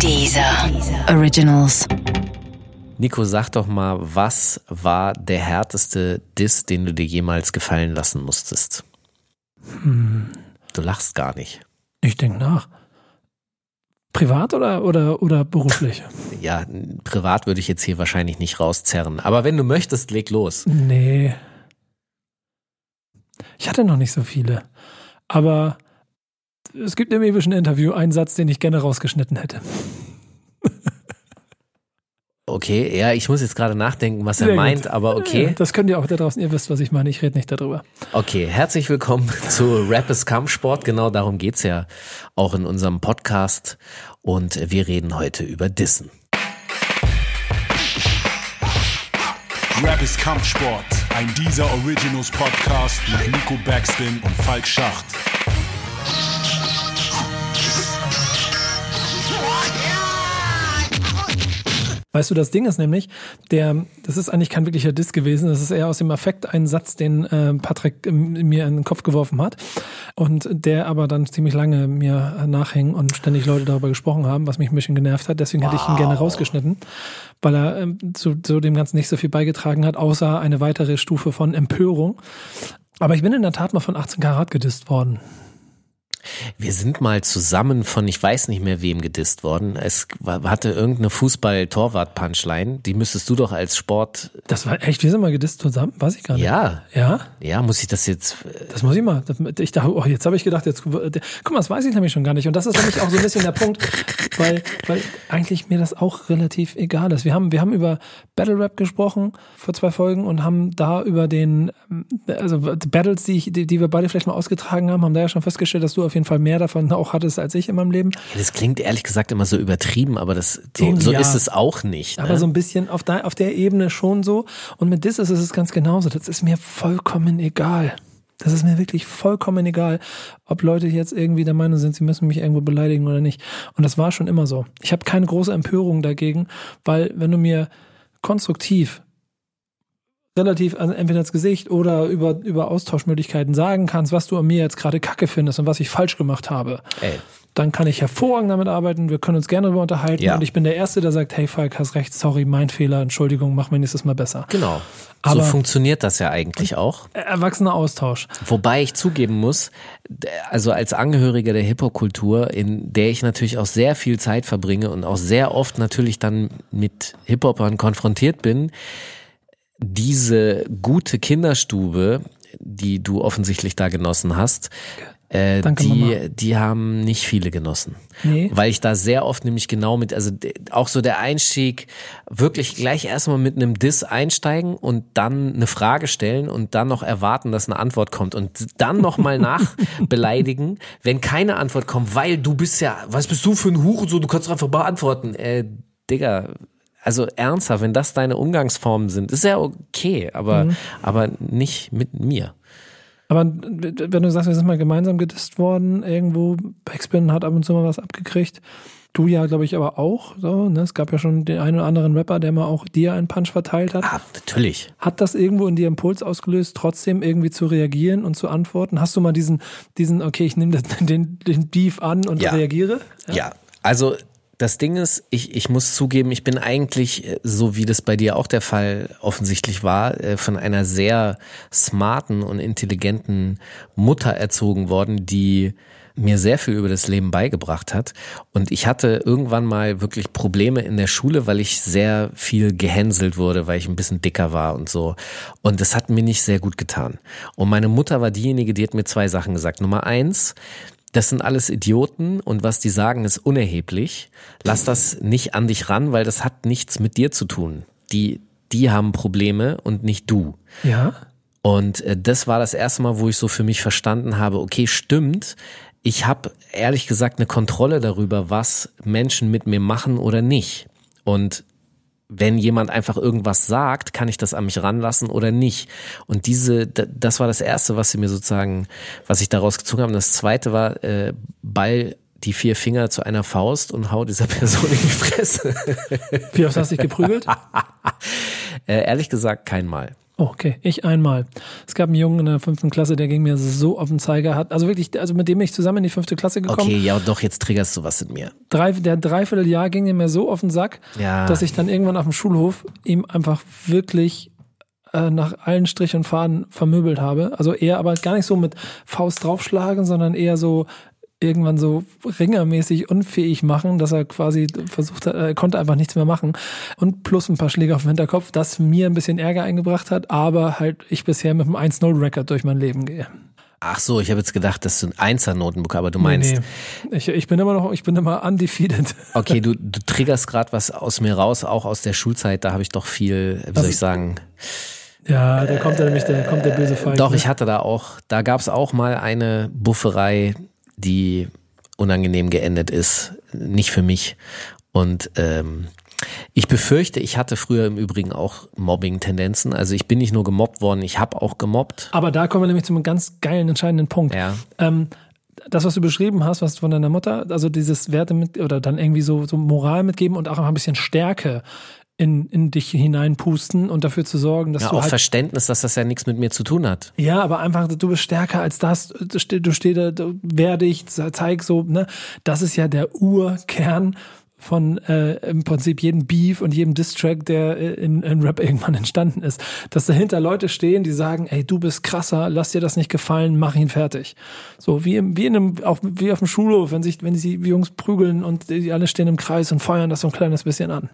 Dieser Originals. Nico, sag doch mal, was war der härteste Diss, den du dir jemals gefallen lassen musstest? Du lachst gar nicht. Ich denke nach. Privat oder, oder, oder beruflich? Ja, privat würde ich jetzt hier wahrscheinlich nicht rauszerren. Aber wenn du möchtest, leg los. nee. Ich hatte noch nicht so viele. Aber es gibt im epischen Interview einen Satz, den ich gerne rausgeschnitten hätte. Okay, ja, ich muss jetzt gerade nachdenken, was er Sehr meint, gut. aber Ja, okay. Das könnt ihr auch da draußen, ihr wisst, was ich meine. Ich rede nicht darüber. Okay, herzlich willkommen zu Rap ist Kampfsport. Genau darum geht's ja auch in unserem Podcast. Und wir reden heute über Dissen. Rap ist Kampfsport, ein dieser Originals Podcast mit Nico Backspin und Falk Schacht. Weißt du, das Ding ist nämlich, der, das ist eigentlich kein wirklicher Diss gewesen. Das ist eher aus dem Affekt ein Satz, den äh, Patrick ähm, mir in den Kopf geworfen hat. Und der aber dann ziemlich lange mir nachhing und ständig Leute darüber gesprochen haben, was mich ein bisschen genervt hat. Deswegen hätte ich ihn gerne rausgeschnitten, weil er ähm, zu, zu dem Ganzen nicht so viel beigetragen hat, außer eine weitere Stufe von Empörung. Aber ich bin in der Tat mal von 18 Karat gedisst worden. Wir sind mal zusammen von, ich weiß nicht mehr wem gedisst worden. Es hatte irgendeine Fußball-Torwart-Punchline. Die müsstest du doch als Sport, Das war echt, wir sind mal gedisst zusammen, weiß ich gar nicht. ja, Ja? ja, muss ich das jetzt, äh, Das muss ich mal. Ich dachte, oh, jetzt habe ich gedacht, jetzt, guck mal, das weiß ich nämlich schon gar nicht. Und das ist nämlich auch so ein bisschen der Punkt, weil, weil eigentlich mir das auch relativ egal ist. Wir haben, wir haben über Battle Rap gesprochen vor zwei Folgen und haben da über den, also die Battles, die, ich, die, die wir beide vielleicht mal ausgetragen haben, haben da ja schon festgestellt, dass du auf jeden Fall mehr davon auch hattest als ich in meinem Leben. Ja, das klingt ehrlich gesagt immer so übertrieben, aber das so, so ja. ist es auch nicht. Ne? Aber so ein bisschen auf, der auf der Ebene schon so. Und mit Dis ist es ganz genauso. Das ist mir vollkommen egal. Das ist mir wirklich vollkommen egal, ob Leute jetzt irgendwie der Meinung sind, sie müssen mich irgendwo beleidigen oder nicht. Und das war schon immer so. Ich habe keine große Empörung dagegen, weil wenn du mir konstruktiv relativ also entweder ins Gesicht oder über, über Austauschmöglichkeiten sagen kannst, was du an mir jetzt gerade kacke findest und was ich falsch gemacht habe, Ey, dann kann ich hervorragend damit arbeiten. Wir können uns gerne darüber unterhalten. Ja. Und ich bin der Erste, der sagt, hey Falk, hast recht, sorry, mein Fehler, Entschuldigung, mach mir nächstes Mal besser. genau. Aber- so funktioniert das ja eigentlich auch. Erwachsener Austausch. Wobei ich zugeben muss, also als Angehöriger der Hip-Hop-Kultur, in der ich natürlich auch sehr viel Zeit verbringe und auch sehr oft natürlich dann mit Hip-Hopern konfrontiert bin, diese gute Kinderstube, die du offensichtlich da genossen hast, äh, Danke, Mama. die, die haben nicht viele genossen. Nee. Weil ich da sehr oft nämlich genau mit, also auch so der Einstieg, wirklich gleich erstmal mit einem Diss einsteigen und dann eine Frage stellen und dann noch erwarten, dass eine Antwort kommt und dann nochmal nachbeleidigen, wenn keine Antwort kommt, weil du bist ja, was bist du für ein Huch so, du kannst doch einfach beantworten. Äh, Digga, also ernsthaft, wenn das deine Umgangsformen sind, ist ja okay, aber, aber nicht mit mir. Aber wenn du sagst, wir sind mal gemeinsam gedisst worden, irgendwo, Backspin hat ab und zu mal was abgekriegt. Du ja, glaube ich, aber auch. So, ne? Es gab ja schon den einen oder anderen Rapper, der mal auch dir einen Punch verteilt hat. Ah, natürlich. Hat das irgendwo in dir Impuls ausgelöst, trotzdem irgendwie zu reagieren und zu antworten? Hast du mal diesen, diesen, okay, ich nehme den, den Beef an und Ja. reagiere? Ja, also das Ding ist, ich, ich muss zugeben, ich bin eigentlich, äh, so wie das bei dir auch der Fall offensichtlich war, äh, von einer sehr smarten und intelligenten Mutter erzogen worden, die mir sehr viel über das Leben beigebracht hat. Und ich hatte irgendwann mal wirklich Probleme in der Schule, weil ich sehr viel gehänselt wurde, weil ich ein bisschen dicker war und so. Und das hat mir nicht sehr gut getan. Und meine Mutter war diejenige, die hat mir zwei Sachen gesagt. Nummer eins, das sind alles Idioten und was die sagen ist unerheblich. Lass das nicht an dich ran, weil das hat nichts mit dir zu tun. Die, die haben Probleme und nicht du. Ja. Und äh, das war das erste Mal, wo ich so für mich verstanden habe, okay, stimmt, ich habe ehrlich gesagt eine Kontrolle darüber, was Menschen mit mir machen oder nicht. Und wenn jemand einfach irgendwas sagt, kann ich das an mich ranlassen oder nicht. Und diese, das war das Erste, was sie mir sozusagen, was ich daraus gezogen habe. Und das Zweite war, äh, Ball die vier Finger zu einer Faust und hau dieser Person in die Fresse. Wie oft hast du dich geprügelt? äh, ehrlich gesagt, kein Mal. Okay, ich einmal. Es gab einen Jungen in der fünften Klasse, der ging mir so auf den Zeiger hat. Also wirklich, also mit dem bin ich zusammen in die fünfte Klasse gekommen. Okay, ja, doch, jetzt triggerst du was in mir. Drei, der Dreivierteljahr ging mir so auf den Sack, Ja. dass ich dann irgendwann auf dem Schulhof ihm einfach wirklich äh, nach allen Strich und Faden vermöbelt habe. Also eher aber gar nicht so mit Faust draufschlagen, sondern eher so irgendwann so ringermäßig unfähig machen, dass er quasi versucht hat, er konnte einfach nichts mehr machen. Und plus ein paar Schläge auf den Hinterkopf, das mir ein bisschen Ärger eingebracht hat, aber halt ich bisher mit einem 1-0-Record durch mein Leben gehe. Ach so, ich habe jetzt gedacht, das sind Einser-Notenbuch, aber du meinst, Nee, nee. Ich, ich bin immer noch, ich bin immer undefeated. okay, du, du triggerst gerade was aus mir raus, auch aus der Schulzeit, da habe ich doch viel, wie soll ich sagen, Ja, da kommt er nämlich, da kommt der böse Feind. Doch, ne? ich hatte da auch, da gab es auch mal eine Bufferei, die unangenehm geendet ist. Nicht für mich. Und ähm, ich befürchte, ich hatte früher im Übrigen auch Mobbing-Tendenzen. Also ich bin nicht nur gemobbt worden, ich habe auch gemobbt. Aber da kommen wir nämlich zu einem ganz geilen, entscheidenden Punkt. Ja. Ähm, das, was du beschrieben hast, was von deiner Mutter, also dieses Werte mit oder dann irgendwie so, so Moral mitgeben und auch ein bisschen Stärke in, in dich hineinpusten und dafür zu sorgen, dass Ja, du auch halt Verständnis, dass das ja nichts mit mir zu tun hat. Ja, aber einfach, du bist stärker als das, du steh- du stehst da, du- wehr dich, zeig so, ne? Das ist ja der Urkern von äh, im Prinzip jedem Beef und jedem Distrack, der äh, in, in Rap irgendwann entstanden ist. Dass dahinter Leute stehen, die sagen, ey, du bist krasser, lass dir das nicht gefallen, mach ihn fertig. So wie im, wie in einem, auch wie auf dem Schulhof, wenn sich, wenn die Jungs prügeln und die alle stehen im Kreis und feuern das so ein kleines bisschen an.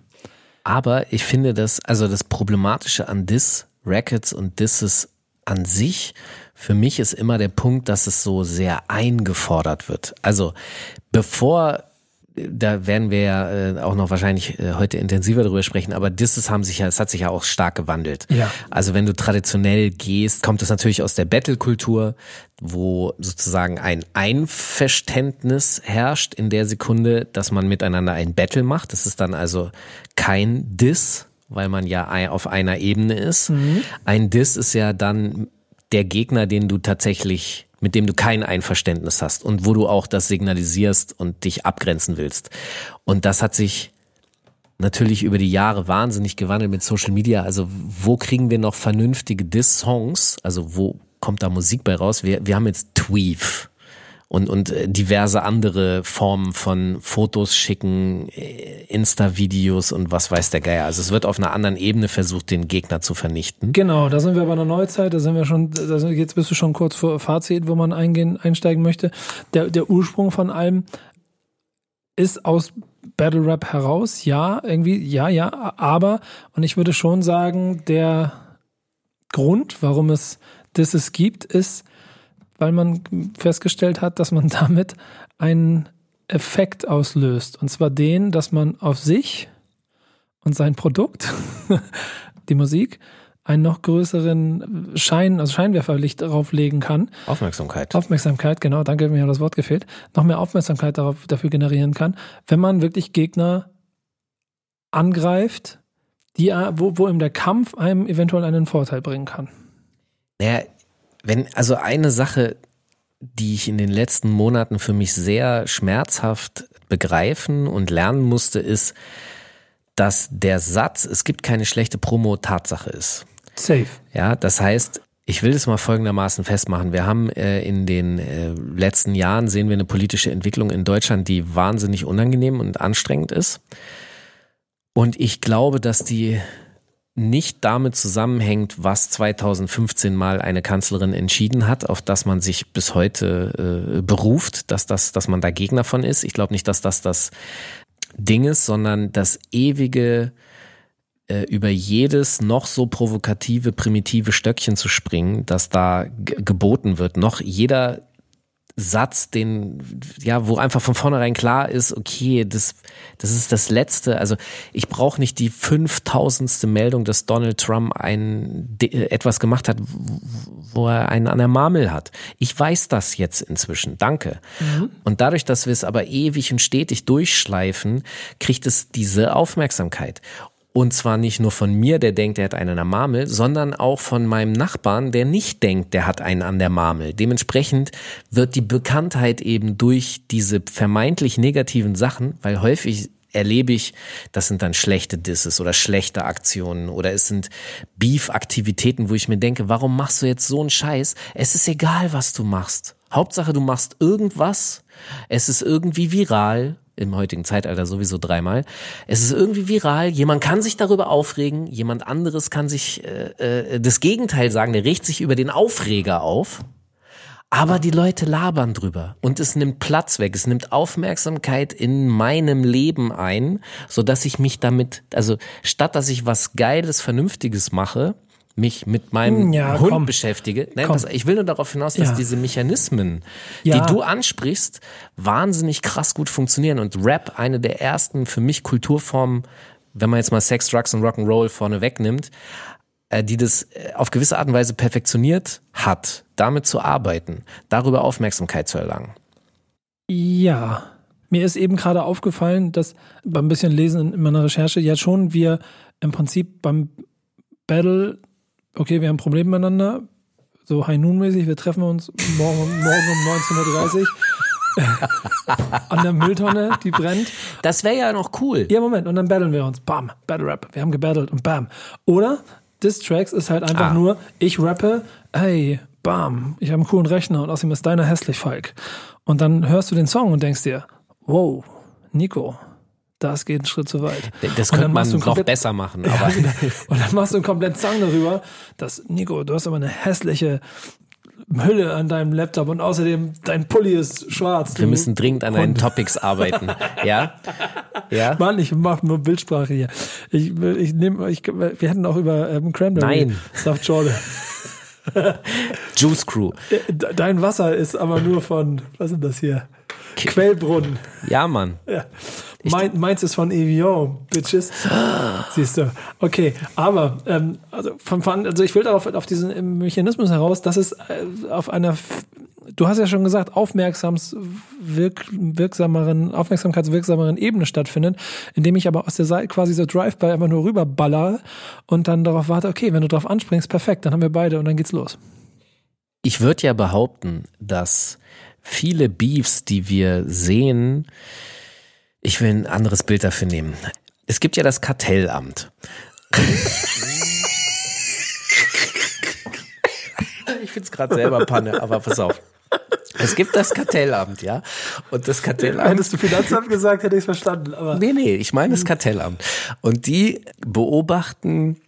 Aber ich finde das, also das Problematische an Diss, Rackets und Disses an sich, für mich ist immer der Punkt, dass es so sehr eingefordert wird. Also bevor, da werden wir ja äh, auch noch wahrscheinlich äh, heute intensiver drüber sprechen, aber Disses haben sich ja, es hat sich ja auch stark gewandelt. Ja. Also wenn du traditionell gehst, kommt es natürlich aus der Battle-Kultur, wo sozusagen ein Einverständnis herrscht in der Sekunde, dass man miteinander ein Battle macht. Das ist dann also kein Diss, weil man ja auf einer Ebene ist. Ein Diss ist ja dann der Gegner, den du tatsächlich, mit dem du kein Einverständnis hast und wo du auch das signalisierst und dich abgrenzen willst. Und das hat sich natürlich über die Jahre wahnsinnig gewandelt mit Social Media. Also wo kriegen wir noch vernünftige Diss-Songs? Also wo kommt da Musik bei raus? Wir, wir haben jetzt Tweef und, und äh, diverse andere Formen von Fotos schicken, äh, Insta-Videos und was weiß der Geier. Also es wird auf einer anderen Ebene versucht, den Gegner zu vernichten. Genau, da sind wir bei einer Neuzeit, da sind wir schon, sind, jetzt bist du schon kurz vor Fazit, wo man eingehen, einsteigen möchte. Der, der Ursprung von allem ist aus Battle Rap heraus, ja, irgendwie, ja, ja, aber, und ich würde schon sagen, der Grund, warum es das es gibt, ist, weil man festgestellt hat, dass man damit einen Effekt auslöst. Und zwar den, dass man auf sich und sein Produkt, die Musik, einen noch größeren Schein, also Scheinwerferlicht darauf legen kann. Aufmerksamkeit. Aufmerksamkeit, genau, danke, mir hat das Wort gefehlt. Noch mehr Aufmerksamkeit darauf, dafür generieren kann, wenn man wirklich Gegner angreift, die, wo, wo ihm der Kampf einem eventuell einen Vorteil bringen kann. Naja, wenn, also eine Sache, die ich in den letzten Monaten für mich sehr schmerzhaft begreifen und lernen musste, ist, dass der Satz, es gibt keine schlechte Promo, Tatsache ist. Safe. Ja, das heißt, ich will das mal folgendermaßen festmachen. Wir haben äh, in den äh, letzten Jahren sehen wir eine politische Entwicklung in Deutschland, die wahnsinnig unangenehm und anstrengend ist. Und ich glaube, dass die nicht damit zusammenhängt, was 2015 mal eine Kanzlerin entschieden hat, auf das man sich bis heute äh, beruft, dass das, dass man da Gegner von ist. Ich glaube nicht, dass das das Ding ist, sondern das ewige äh, über jedes noch so provokative, primitive Stöckchen zu springen, das da geboten wird. Noch jeder Satz, den, ja, wo einfach von vornherein klar ist, okay, das, das ist das Letzte. Also ich brauche nicht die fünftausendste Meldung, dass Donald Trump ein, de- etwas gemacht hat, wo er einen an der Marmel hat. Ich weiß das jetzt inzwischen. Danke. Und dadurch, dass wir es aber ewig und stetig durchschleifen, kriegt es diese Aufmerksamkeit. Und zwar nicht nur von mir, der denkt, er hat einen an der Marmel, sondern auch von meinem Nachbarn, der nicht denkt, der hat einen an der Marmel. Dementsprechend wird die Bekanntheit eben durch diese vermeintlich negativen Sachen, weil häufig erlebe ich, das sind dann schlechte Disses oder schlechte Aktionen oder es sind Beef-Aktivitäten, wo ich mir denke, warum machst du jetzt so einen Scheiß? Es ist egal, was du machst. Hauptsache, du machst irgendwas. Es ist irgendwie viral. Im heutigen Zeitalter sowieso dreimal. Es ist irgendwie viral. Jemand kann sich darüber aufregen. Jemand anderes kann sich äh, äh, das Gegenteil sagen. Der regt sich über den Aufreger auf. Aber die Leute labern drüber und es nimmt Platz weg, es nimmt Aufmerksamkeit in meinem Leben ein, so dass ich mich damit, also statt dass ich was Geiles, Vernünftiges mache, mich mit meinem Ja, Hund komm. beschäftige. Nein, das, ich will nur darauf hinaus, dass Ja. diese Mechanismen, Ja. die du ansprichst, wahnsinnig krass gut funktionieren und Rap eine der ersten für mich Kulturformen, wenn man jetzt mal Sex, Drugs und Rock'n'Roll vorne wegnimmt, äh, die das äh, auf gewisse Art und Weise perfektioniert hat, damit zu arbeiten, darüber Aufmerksamkeit zu erlangen. Ja. Mir ist eben gerade aufgefallen, dass beim bisschen Lesen in meiner Recherche ja schon wir im Prinzip beim Battle, okay, wir haben ein Problem miteinander, so High Noon mäßig, wir treffen uns morgen, morgen um 19.30 Uhr an der Mülltonne, die brennt. Das wäre ja noch cool. Ja, Moment, und dann battlen wir uns. Bam, Battle Rap. Wir haben gebattelt und bam. Oder Diss-Tracks ist halt einfach Ah. nur, ich rappe, hey, bam, ich habe einen coolen Rechner und außerdem ist deiner hässlich, Falk. Und dann hörst du den Song und denkst dir, wow, Nico, das geht einen Schritt zu weit. Das könnte man noch komplett- besser machen, Ja, genau. Und dann machst du einen kompletten Song darüber, dass, Nico, du hast aber eine hässliche Hülle an deinem Laptop und außerdem dein Pulli ist schwarz. wir müssen dringend an deinen. Topics arbeiten. Ja? Ja? Mann, ich mach nur Bildsprache hier. Ich, ich nehme, ich, wir hätten auch über ähm, Cranberry Nein. Stuffed Jordan. Juice Crew. Äh, de- Dein Wasser ist aber nur von, was ist das hier? Quellbrunnen. Ja, Mann. Ja. Mein, meins ist von Evian, Bitches. Siehst du. Okay, aber ähm, also, von, von, also ich will darauf auf diesen Mechanismus heraus, dass es äh, auf einer, du hast ja schon gesagt, aufmerksams wirk, wirksameren, aufmerksamkeitswirksameren Ebene stattfindet, indem ich aber aus der Seite quasi so Drive-by einfach nur rüberballer und dann darauf warte, okay, wenn du drauf anspringst, perfekt, dann haben wir beide und dann geht's los. Ich würde ja behaupten, dass viele Beefs, die wir sehen, ich will ein anderes Bild dafür nehmen. Es gibt ja das Kartellamt. ich find's gerade selber Panne, aber pass auf. Es gibt das Kartellamt, ja. Und das Kartellamt. Hättest du Finanzamt gesagt, hätte ich verstanden, aber. Nee, nee, ich meine das Kartellamt. Und die beobachten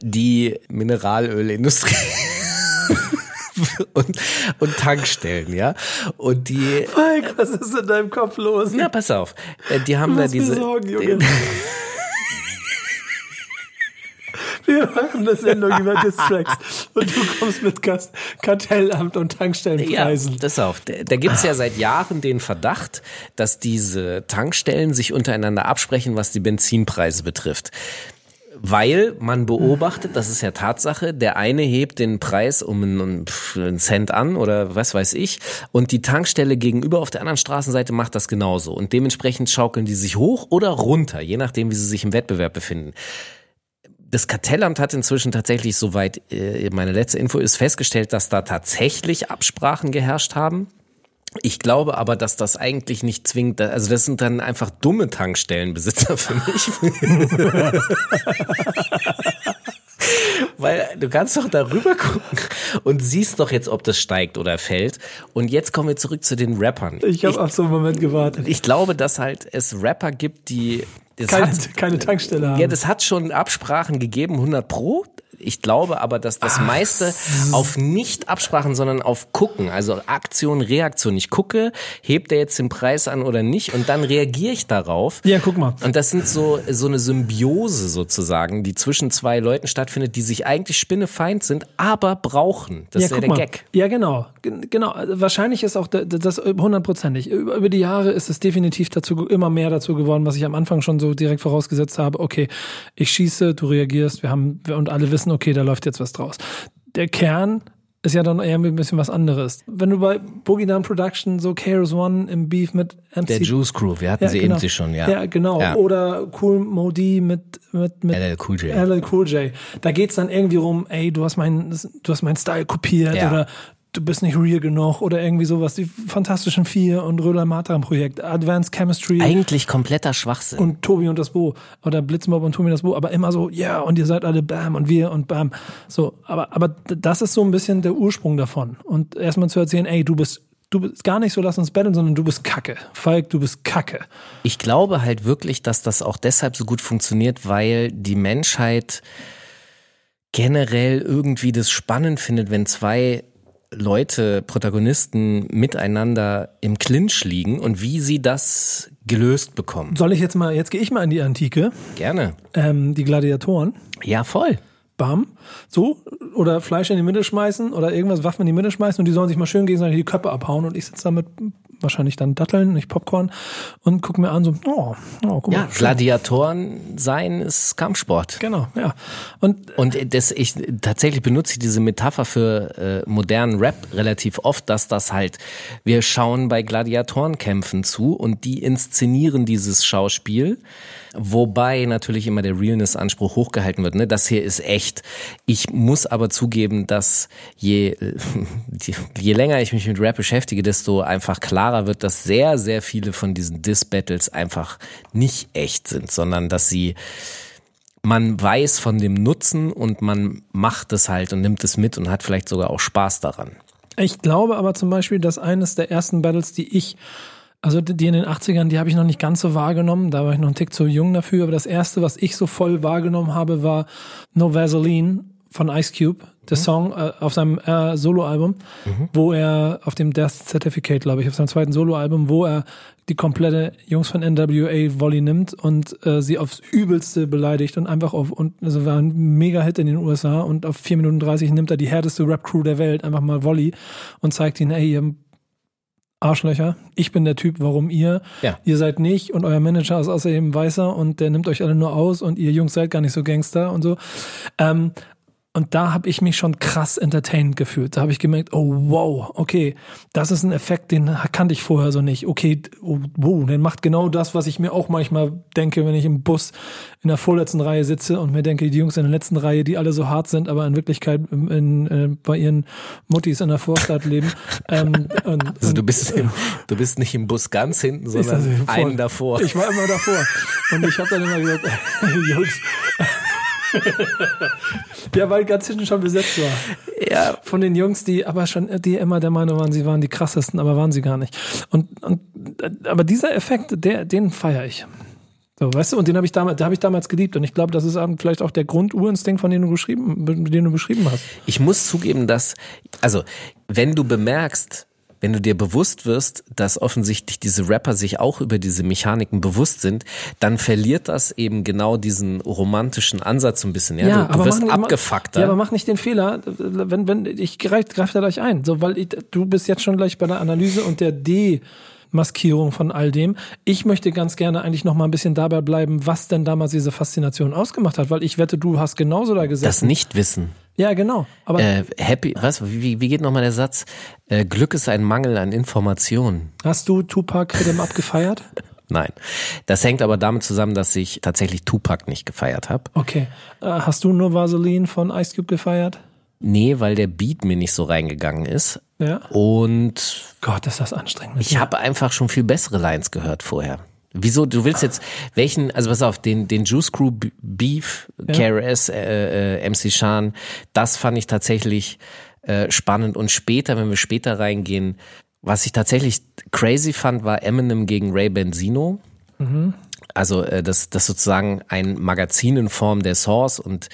die Mineralölindustrie. und, und Tankstellen, ja. Und die, Mike, was ist in deinem Kopf los? na, pass auf, äh, die haben da machst mir diese. Sorgen, Junge. Wir machen eine Sendung über Distracks und du kommst mit Kartellamt und Ja, Tankstellenpreisen. pass auf. Da, da gibt's ja seit Jahren den Verdacht, dass diese Tankstellen sich untereinander absprechen, was die Benzinpreise betrifft. Weil man beobachtet, das ist ja Tatsache, der eine hebt den Preis um einen, einen Cent an oder was weiß ich und die Tankstelle gegenüber auf der anderen Straßenseite macht das genauso und dementsprechend schaukeln die sich hoch oder runter, je nachdem, wie sie sich im Wettbewerb befinden. Das Kartellamt hat inzwischen tatsächlich, soweit äh, meine letzte Info ist, festgestellt, dass da tatsächlich Absprachen geherrscht haben. Ich glaube aber, dass das eigentlich nicht zwingend, also das sind dann einfach dumme Tankstellenbesitzer für mich. Weil du kannst doch darüber gucken und siehst doch jetzt, ob das steigt oder fällt. Und jetzt kommen wir zurück zu den Rappern. Ich habe auf so einen Moment gewartet. ich glaube, dass halt es Rapper gibt, die Keine, hat, keine Tankstelle haben. ja, das hat schon Absprachen gegeben, 100 pro. Ich glaube aber, dass das meiste auf nicht Absprachen, sondern auf gucken, also Aktion, Reaktion. Ich gucke, hebt er jetzt den Preis an oder nicht und dann reagiere ich darauf. ja, guck mal. Und das sind so, so eine Symbiose sozusagen, die zwischen zwei Leuten stattfindet, die sich eigentlich spinnefeind sind, aber brauchen. Das ist ja der mal. Gag. Ja, genau. Gen- Genau. Also Wahrscheinlich ist auch da- das hundertprozentig. Über die Jahre ist es definitiv dazu immer mehr dazu geworden, was ich am Anfang schon so direkt vorausgesetzt habe. Okay, ich schieße, du reagierst, wir haben und alle wissen, okay, da läuft jetzt was draus. Der Kern ist ja dann eher ein bisschen was anderes. Wenn du bei Boogie Down Production so KRS One im Beef mit MC Der Juice Crew, wir hatten sie genau. eben schon, ja. Ja, genau. Ja. Oder Cool Modi mit, mit, mit LL Cool J. LL Cool J. Da geht's dann irgendwie rum, ey, du hast meinen, du hast meinen Style kopiert Ja. oder du bist nicht real genug oder irgendwie sowas. Die Fantastischen Vier und Röder Matan Projekt, Advanced Chemistry. Eigentlich kompletter Schwachsinn. und Tobi und das Bo oder Blitzmob und Tobi und das Bo, aber immer so, ja, und ihr seid alle Bam und wir und Bam. So, aber, aber das ist so ein bisschen der Ursprung davon. Und erstmal zu erzählen, ey, du bist, du bist gar nicht so, lass uns betteln, sondern du bist Kacke. Falk, du bist Kacke. Ich glaube halt wirklich, dass das auch deshalb so gut funktioniert, weil die Menschheit generell irgendwie das spannend findet, wenn zwei Leute, Protagonisten miteinander im Clinch liegen und wie sie das gelöst bekommen. Soll ich jetzt mal, jetzt gehe ich mal in die Antike, Gerne. ähm, die Gladiatoren. Ja, voll. Bam. So. Oder Fleisch in die Mitte schmeißen oder irgendwas, Waffen in die Mitte schmeißen und die sollen sich mal schön gegenseitig die Köpfe abhauen und ich sitze da mit wahrscheinlich dann Datteln, nicht Popcorn und gucke mir an so, oh, oh guck Ja, mal. schön. Gladiatoren sein ist Kampfsport. Genau, ja. Und Und das, ich tatsächlich benutze ich diese Metapher für äh, modernen Rap relativ oft, dass das halt, wir schauen bei Gladiatorenkämpfen zu und die inszenieren dieses Schauspiel, wobei natürlich immer der Realness-Anspruch hochgehalten wird. Ne? Das hier ist echt. Ich muss aber zugeben, dass je, je, länger ich mich mit Rap beschäftige, desto einfach klarer wird, dass sehr, sehr viele von diesen Diss-Battles einfach nicht echt sind, sondern dass sie man weiß von dem Nutzen und man macht es halt und nimmt es mit und hat vielleicht sogar auch Spaß daran. Ich glaube aber zum Beispiel, dass eines der ersten Battles, die ich, also die in den 80ern, die habe ich noch nicht ganz so wahrgenommen, da war ich noch ein Tick zu jung dafür, aber das erste, was ich so voll wahrgenommen habe, war No Vaseline von Ice Cube, der Song äh, auf seinem äh, Soloalbum, wo er auf dem Death Certificate, glaube ich, auf seinem zweiten Soloalbum, wo er die komplette Jungs von NWA Volley nimmt und äh, sie aufs Übelste beleidigt und einfach auf, und also war ein Mega-Hit in den USA und auf 4 Minuten 30 nimmt er die härteste Rap-Crew der Welt, einfach mal Volley und zeigt ihnen, ey, ihr Arschlöcher, ich bin der Typ, warum ihr, Ja. ihr seid nicht und euer Manager ist außerdem weißer und der nimmt euch alle nur aus und ihr Jungs seid gar nicht so Gangster und so. Ähm, und da habe ich mich schon krass entertained gefühlt. Da habe ich gemerkt, oh wow, okay, das ist ein Effekt, den kannte ich vorher so nicht. Okay, oh, wow, der macht genau das, was ich mir auch manchmal denke, wenn ich im Bus in der vorletzten Reihe sitze und mir denke, die Jungs in der letzten Reihe, die alle so hart sind, aber in Wirklichkeit in, in, äh, bei ihren Muttis in der Vorstadt leben. Ähm, und, Also du bist, im, du bist nicht im Bus ganz hinten, sondern also einen davor. Ich war immer davor. Und ich habe dann immer gesagt, Jungs. ja, weil ganz hinten schon besetzt war. ja, Von den Jungs, die aber schon, die immer der Meinung waren, sie waren die krassesten, aber waren sie gar nicht. Und, und aber dieser Effekt, der, den feiere ich. So, weißt du, und den habe ich damals, da habe ich damals geliebt. Und ich glaube, das ist vielleicht auch der Grundurinstinkt, von dem du geschrieben, den du beschrieben hast. ich muss zugeben, dass, also, wenn du bemerkst, wenn du dir bewusst wirst, dass offensichtlich diese Rapper sich auch über diese Mechaniken bewusst sind, dann verliert das eben genau diesen romantischen Ansatz so ein bisschen. Ja, du, du wirst mach abgefuckter. Ja, aber mach nicht den Fehler, wenn, wenn, ich greife greif da gleich ein, so, weil ich, du bist jetzt schon gleich bei der Analyse und der Demaskierung von all dem. Ich möchte ganz gerne eigentlich noch mal ein bisschen dabei bleiben, was denn damals diese Faszination ausgemacht hat, weil ich wette, du hast genauso da das gesessen. Nichtwissen. Ja, genau. Aber Äh, happy, was? Wie, wie geht nochmal der Satz? Äh, Glück ist ein Mangel an Informationen. hast du Tupac Rhythm abgefeiert? Nein. Das hängt aber damit zusammen, dass ich tatsächlich Tupac nicht gefeiert habe. Okay. Äh, hast du nur Vaseline von Ice Cube gefeiert? Nee, weil der Beat mir nicht so reingegangen ist. Ja. Und Gott, ist das anstrengend. mit ich habe einfach schon viel bessere Lines gehört vorher. Wieso? Du willst jetzt welchen? Also pass auf, den den Juice Crew Beef, KRS, äh, äh, MC Shan, das fand ich tatsächlich äh, spannend. Und später, wenn wir später reingehen, was ich tatsächlich crazy fand, war Eminem gegen Ray Benzino. Also äh, das, das sozusagen ein Magazin in Form der Source und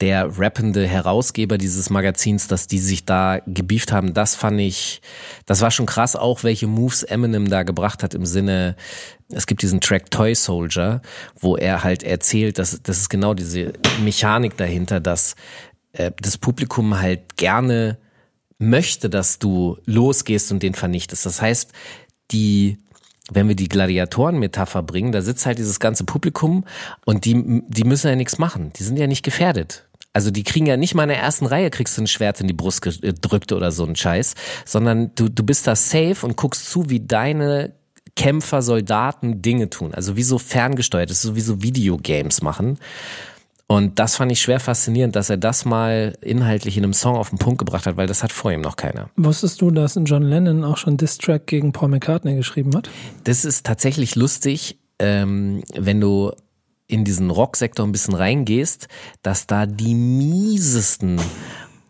der rappende Herausgeber dieses Magazins, dass die sich da gebieft haben, das fand ich, das war schon krass, auch welche Moves Eminem da gebracht hat im Sinne, es gibt diesen Track Toy Soldier, wo er halt erzählt, dass das ist genau diese Mechanik dahinter, dass äh, das Publikum halt gerne möchte, dass du losgehst und den vernichtest. Das heißt, die wenn wir die Gladiatoren-Metapher bringen, da sitzt halt dieses ganze Publikum und die, die müssen ja nichts machen. Die sind ja nicht gefährdet. Also die kriegen ja nicht mal in der ersten Reihe kriegst du ein Schwert in die Brust gedrückt oder so ein Scheiß, sondern du, du bist da safe und guckst zu, wie deine Kämpfer, Soldaten Dinge tun. Also wie so ferngesteuert, das ist so wie so Videogames machen. Und das fand ich schwer faszinierend, dass er das mal inhaltlich in einem Song auf den Punkt gebracht hat, weil das hat vor ihm noch keiner. Wusstest du, dass John Lennon auch schon Diss-Track gegen Paul McCartney geschrieben hat? Das ist tatsächlich lustig, ähm, wenn du in diesen Rocksektor ein bisschen reingehst, dass da die miesesten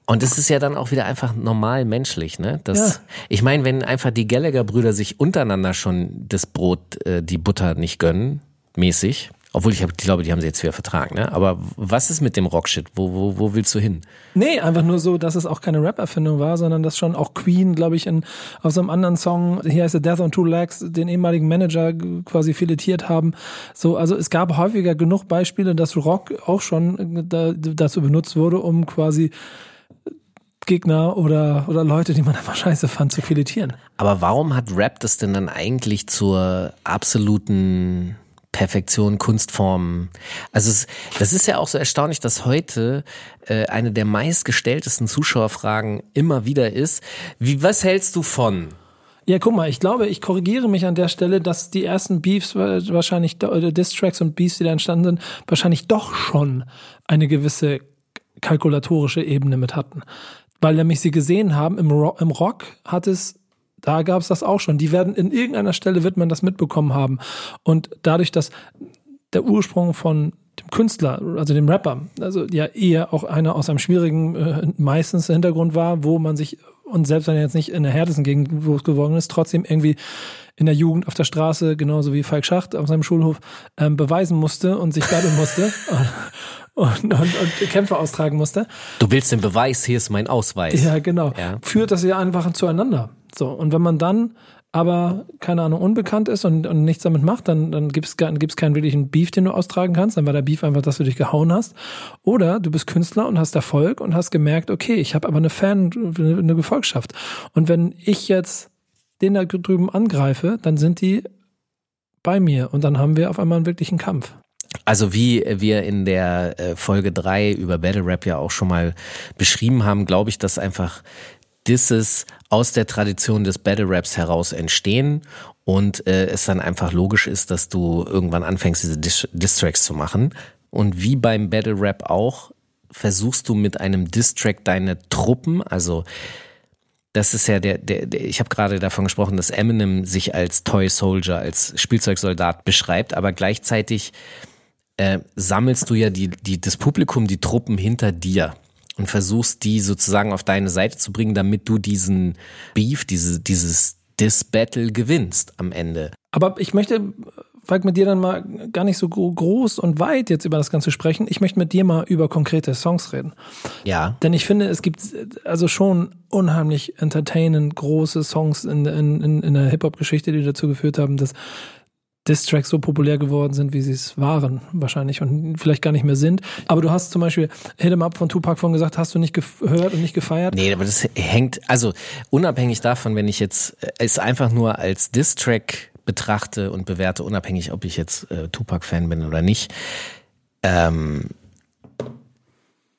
und das ist ja dann auch wieder einfach normal menschlich, ne? Das, Ja. Ich meine, wenn einfach die Gallagher-Brüder sich untereinander schon das Brot, äh, die Butter nicht gönnen, mäßig, obwohl ich, hab, ich glaube, die haben sie jetzt wieder vertragen, ne? Aber was ist mit dem Rockshit? Wo, wo, wo willst du hin? Nee, einfach nur so, dass es auch keine Rap-Erfindung war, sondern dass schon auch Queen, glaube ich, in, auf so einem anderen Song, hier heißt es Death on Two Legs, den ehemaligen Manager quasi filetiert haben. So, also es gab häufiger genug Beispiele, dass Rock auch schon äh, da, dazu benutzt wurde, um quasi Gegner oder, oder Leute, die man einfach scheiße fand, zu filetieren. Aber warum hat Rap das denn dann eigentlich zur absoluten Perfektion, Kunstform? Also es, das ist ja auch so erstaunlich, dass heute äh, eine der meistgestelltesten Zuschauerfragen immer wieder ist, wie, was hältst du von? Ja, guck mal, ich glaube, ich korrigiere mich an der Stelle, dass die ersten Beefs wa- wahrscheinlich, oder Distracks und Beefs, die da entstanden sind, wahrscheinlich doch schon eine gewisse kalkulatorische Ebene mit hatten. Weil nämlich sie gesehen haben, im Rock, im Rock hat es, da gab es das auch schon. Die werden in irgendeiner Stelle wird man das mitbekommen haben. Und dadurch, dass der Ursprung von dem Künstler, also dem Rapper, also ja eher auch einer aus einem schwierigen, äh, meistens Hintergrund war, wo man sich, und selbst wenn er jetzt nicht in der härtesten Gegend groß geworden ist, trotzdem irgendwie in der Jugend auf der Straße, genauso wie Falk Schacht auf seinem Schulhof, ähm, beweisen musste und sich battlen musste und, und, und, und Kämpfe austragen musste. Du willst den Beweis, hier ist mein Ausweis. Ja, genau. Ja. Führt das ja einfach zueinander. So, und wenn man dann aber, keine Ahnung, unbekannt ist und, und nichts damit macht, dann, dann gibt es gibt's keinen wirklichen Beef, den du austragen kannst. Dann war der Beef einfach, dass du dich gehauen hast. Oder du bist Künstler und hast Erfolg und hast gemerkt, okay, ich habe aber eine Fan, eine Gefolgschaft. Und wenn ich jetzt den da drüben angreife, dann sind die bei mir und dann haben wir auf einmal einen wirklichen Kampf. Also wie wir in der äh, Folge drei über Battle Rap ja auch schon mal beschrieben haben, glaube ich, dass einfach Disses aus der Tradition des Battle Raps heraus entstehen und äh, es dann einfach logisch ist, dass du irgendwann anfängst, diese Dis Distracks zu machen. Und wie beim Battle Rap auch, versuchst du mit einem Distrack deine Truppen, also das ist ja der, der, der ich habe gerade davon gesprochen, dass Eminem sich als Toy Soldier, als Spielzeugsoldat beschreibt, aber gleichzeitig äh, sammelst du ja die, die, das Publikum, die Truppen hinter dir und versuchst die sozusagen auf deine Seite zu bringen, damit du diesen Beef, diese, dieses Dis-Battle gewinnst am Ende. Aber ich möchte, Falk, mit dir dann mal gar nicht so gro- groß und weit jetzt über das Ganze sprechen. Ich möchte mit dir mal über konkrete Songs reden. Ja. Denn ich finde, es gibt also schon unheimlich entertainend große Songs in, in, in der Hip-Hop-Geschichte, die dazu geführt haben, dass Diss-Tracks so populär geworden sind, wie sie es waren, wahrscheinlich und vielleicht gar nicht mehr sind. Aber du hast zum Beispiel Hit 'em Up von Tupac von gesagt, hast du nicht gehört und nicht gefeiert? Nee, aber das hängt, also unabhängig davon, wenn ich jetzt äh, es einfach nur als Diss-Track betrachte und bewerte, unabhängig, ob ich jetzt äh, Tupac-Fan bin oder nicht. Ähm,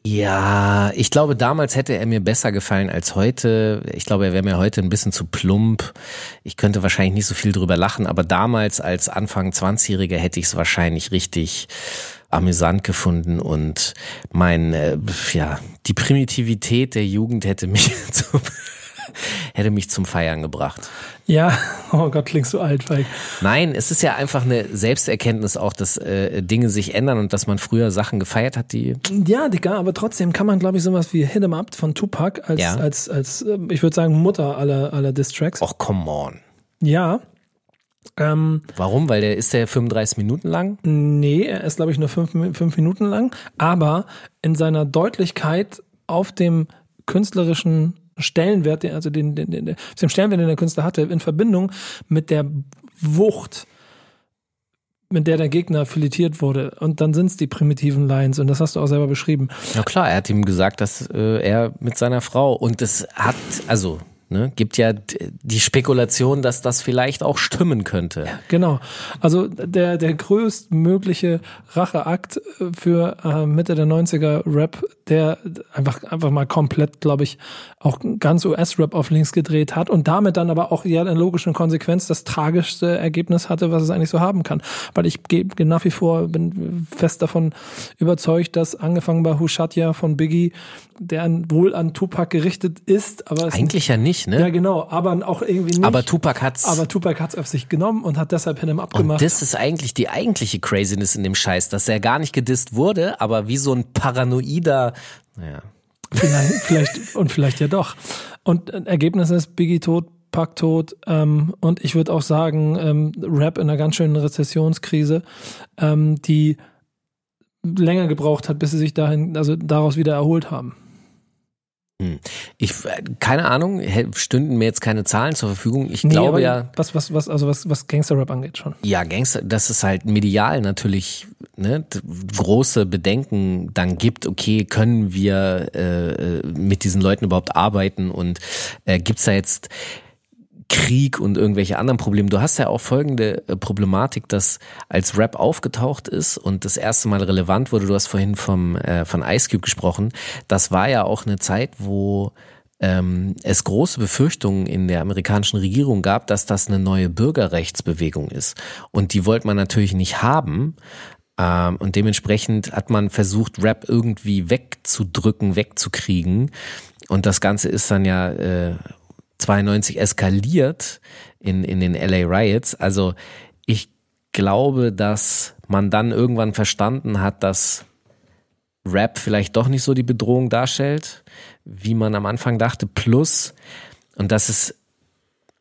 ja, ich glaube, damals hätte er mir besser gefallen als heute. Ich glaube, er wäre mir heute ein bisschen zu plump. Ich könnte wahrscheinlich nicht so viel drüber lachen, aber damals als Anfang 20-Jähriger hätte ich es wahrscheinlich richtig amüsant gefunden und mein, äh, ja, die Primitivität der Jugend hätte mich zum, hätte mich zum Feiern gebracht. Ja, oh Gott, klingst du alt, Falk. Nein, es ist ja einfach eine Selbsterkenntnis auch, dass äh, Dinge sich ändern und dass man früher Sachen gefeiert hat, die Ja, Digga, aber trotzdem kann man, glaube ich, sowas wie Hit 'em Up von Tupac als, Ja. als, als, ähm, ich würde sagen, Mutter aller, aller Diss-Tracks. Och, come on. Ja. Ähm, Warum? Weil der ist der 35 Minuten lang? nee, er ist, glaube ich, nur fünf, fünf Minuten lang, aber in seiner Deutlichkeit auf dem künstlerischen Stellenwert, also den, den, den, dem Stellenwert, den der Künstler hatte, in Verbindung mit der Wucht, mit der der Gegner filetiert wurde. Und dann sind es die primitiven Lines und das hast du auch selber beschrieben. Ja klar, er hat ihm gesagt, dass äh, er mit seiner Frau und das hat, also ne, gibt ja die Spekulation, dass das vielleicht auch stimmen könnte. Genau. Also der, der größtmögliche Racheakt äh, für äh, Mitte der 90er Rap, der einfach, einfach mal komplett, glaube ich, auch ganz US-Rap auf links gedreht hat und damit dann aber auch ja in logischen Konsequenz das tragischste Ergebnis hatte, was es eigentlich so haben kann. Weil ich gehe nach wie vor, bin fest davon überzeugt, dass angefangen bei Hushatya von Biggie, der wohl an Tupac gerichtet ist, aber es Eigentlich ja nicht, ne? ja genau, aber auch irgendwie nicht. Aber Tupac hat's. aber Tupac hat's auf sich genommen und hat deshalb und abgemacht. das ist eigentlich die eigentliche Craziness in dem Scheiß, dass er gar nicht gedisst wurde, aber wie so ein paranoider, naja, Vielleicht, vielleicht und vielleicht ja doch. Und äh, Ergebnis ist Biggie tot, Pack tot ähm, und ich würde auch sagen, ähm, Rap in einer ganz schönen Rezessionskrise, ähm, die länger gebraucht hat, bis sie sich dahin, also daraus wieder erholt haben. Ich, äh, keine Ahnung, stünden mir jetzt keine Zahlen zur Verfügung. Ich Nee, glaube ja, Was, was, was, also was, was Gangster-Rap angeht schon. Ja, Gangster, dass es halt medial natürlich ne, große Bedenken dann gibt, okay, können wir äh, äh, mit diesen Leuten überhaupt arbeiten und äh, gibt's da jetzt Krieg und irgendwelche anderen Probleme. Du hast ja auch folgende äh, Problematik, dass als Rap aufgetaucht ist und das erste Mal relevant wurde, du hast vorhin vom, äh, von Ice Cube gesprochen, das war ja auch eine Zeit, wo ähm, es große Befürchtungen in der amerikanischen Regierung gab, dass das eine neue Bürgerrechtsbewegung ist. Und die wollte man natürlich nicht haben. Ähm, und dementsprechend hat man versucht, Rap irgendwie wegzudrücken, wegzukriegen. Und das Ganze ist dann ja äh, 92 eskaliert in, in den LA Riots. Also ich glaube, dass man dann irgendwann verstanden hat, dass Rap vielleicht doch nicht so die Bedrohung darstellt, wie man am Anfang dachte. Plus, und das ist,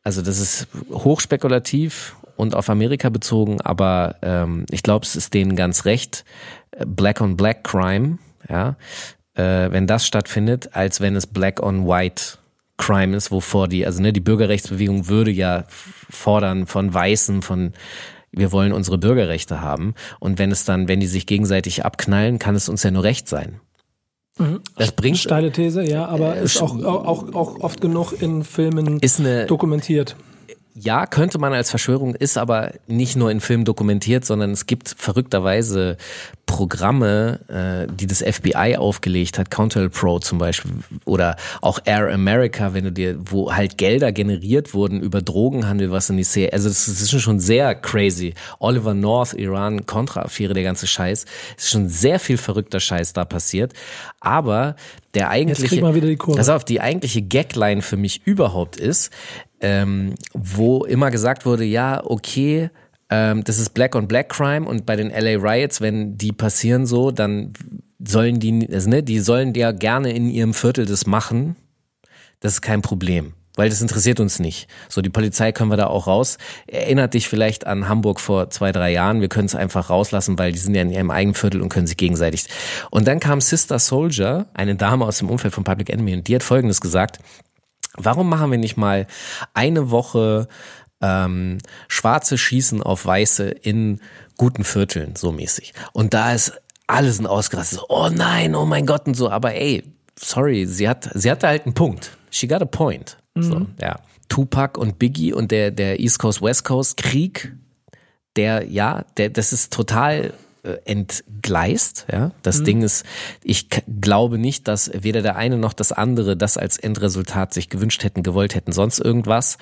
also das ist hochspekulativ und auf Amerika bezogen, aber ähm, ich glaube, es ist denen ganz recht. Black on Black Crime, ja, äh, wenn das stattfindet, als wenn es Black on White Crime ist, wovor die, also ne, die Bürgerrechtsbewegung würde ja fordern von Weißen, von wir wollen unsere Bürgerrechte haben. Und wenn es dann, wenn die sich gegenseitig abknallen, kann es uns ja nur recht sein. Das bringt, Steile These, ja, aber Äh, ist auch, auch, auch oft genug in Filmen ist eine, dokumentiert. Ja, könnte man als Verschwörung, ist aber nicht nur in Filmen dokumentiert, sondern es gibt verrückterweise Programme, äh, die das FBI aufgelegt hat, Counter Pro zum Beispiel, oder auch Air America, wenn du dir, wo halt Gelder generiert wurden über Drogenhandel, was in die Serie, also das ist schon sehr crazy. Oliver North, Iran, Contra-Affäre, der ganze Scheiß, es ist schon sehr viel verrückter Scheiß da passiert, aber der eigentliche, kriegt man wieder die Kurve. Pass auf, die eigentliche Gagline für mich überhaupt ist, ähm, wo immer gesagt wurde, ja, okay, ähm, das ist Black on Black Crime und bei den LA Riots, wenn die passieren so, dann sollen die, also, ne, die sollen ja gerne in ihrem Viertel das machen. Das ist kein Problem. Weil das interessiert uns nicht. So, die Polizei können wir da auch raus. Erinnert dich vielleicht an Hamburg vor zwei, drei Jahren. Wir können es einfach rauslassen, weil die sind ja in ihrem eigenen Viertel und können sich gegenseitig. Und dann kam Sister Soldier, eine Dame aus dem Umfeld von Public Enemy, und die hat Folgendes gesagt. Warum machen wir nicht mal eine Woche ähm, Schwarze schießen auf Weiße in guten Vierteln, so mäßig. Und da ist alles ein ausgerastet. So, oh nein, oh mein Gott und so. Aber ey, sorry, sie hat, sie hatte halt einen Punkt. She got a point. So, ja. Tupac und Biggie und der, der East Coast West Coast Krieg, der, ja, der, das ist total entgleist, ja. Das Ding ist, ich glaube nicht, dass weder der eine noch das andere das als Endresultat sich gewünscht hätten, gewollt hätten, sonst irgendwas.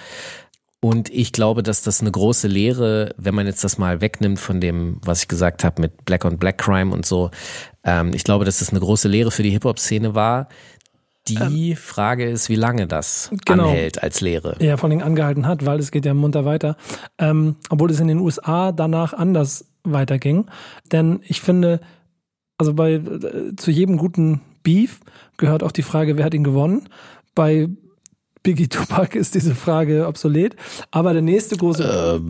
Und ich glaube, dass das eine große Lehre, wenn man jetzt das mal wegnimmt von dem, was ich gesagt habe mit Black on Black Crime und so, ähm, ich glaube, dass das eine große Lehre für die Hip-Hop-Szene war. Die Frage ist, wie lange das genau. anhält als Lehre. ja, vor allem angehalten hat, weil es geht ja munter weiter. Ähm, obwohl es in den USA danach anders weiterging. Denn ich finde, also bei äh, zu jedem guten Beef gehört auch die Frage, wer hat ihn gewonnen. Bei Biggie Tupac ist diese Frage obsolet. Aber der nächste große.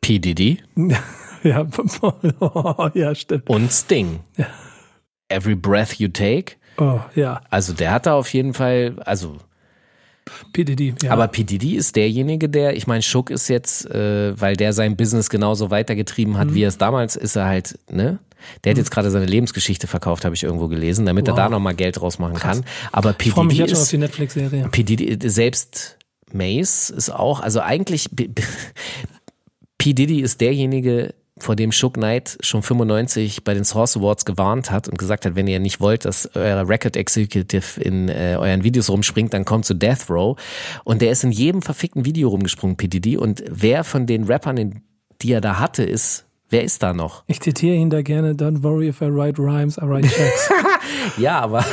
P. Diddy ja, ja, stimmt. und Sting. Every Breath You Take. Oh, ja. Also der hat da auf jeden Fall, also PDD, ja. Aber P. Diddy ist derjenige, der, ich meine, Schuck ist jetzt, äh, weil der sein Business genauso weitergetrieben hat, wie er es damals ist, er halt, ne? Der hat jetzt gerade seine Lebensgeschichte verkauft, habe ich irgendwo gelesen, damit er Wow. da nochmal Geld draus machen kann. Aber Ich freue mich jetzt schon auf die Netflix-Serie. P. Diddy, selbst Mace ist auch, also eigentlich, P. Diddy ist derjenige, vor dem Shook Knight schon 95 bei den Source Awards gewarnt hat und gesagt hat, wenn ihr nicht wollt, dass euer Record Executive in äh, euren Videos rumspringt, dann kommt zu Death Row. Und der ist in jedem verfickten Video rumgesprungen, P. Diddy. Und wer von den Rappern, die er da hatte, ist, wer ist da noch? Ich zitiere ihn da gerne, don't worry if I write rhymes, I write checks. Ja, aber,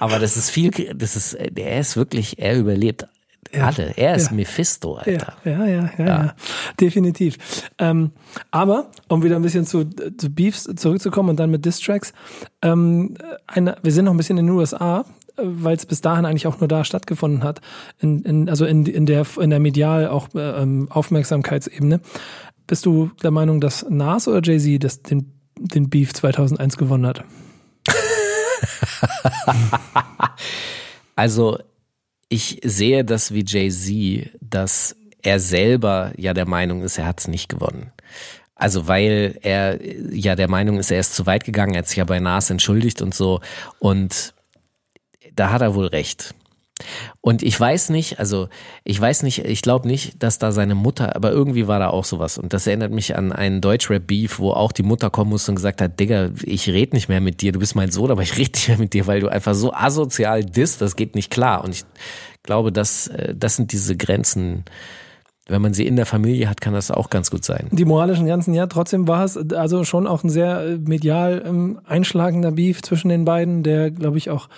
aber das ist viel, das ist, er ist wirklich, er überlebt alle. Er ist ja. Mephisto, Alter. Ja, ja, ja, ja, ja. definitiv. Ähm, aber, um wieder ein bisschen zu, zu Beefs zurückzukommen und dann mit Distracks, ähm, eine, wir sind noch ein bisschen in den USA, weil es bis dahin eigentlich auch nur da stattgefunden hat, in, in, also in, in, der, in der medial auch äh, ähm, Aufmerksamkeitsebene. Bist du der Meinung, dass Nas oder Jay-Z das, den, den Beef 2001 gewonnen hat? Also, ich sehe das wie Jay-Z, dass er selber ja der Meinung ist, er hat es nicht gewonnen. Also weil er ja der Meinung ist, er ist zu weit gegangen, er hat sich ja bei Nas entschuldigt und so. Und da hat er wohl recht. Und ich weiß nicht, also ich weiß nicht, ich glaube nicht, dass da seine Mutter, aber irgendwie war da auch sowas. Und das erinnert mich an einen Deutschrap-Beef, wo auch die Mutter kommen musste und gesagt hat, Digga, ich red nicht mehr mit dir, du bist mein Sohn, aber ich rede nicht mehr mit dir, weil du einfach so asozial disst, das geht nicht klar. Und ich glaube, das, äh, das sind diese Grenzen. Wenn man sie in der Familie hat, kann das auch ganz gut sein. Die moralischen ganzen, ja, trotzdem war es also schon auch ein sehr äh, medial ähm, einschlagender Beef zwischen den beiden, der, glaube ich, auch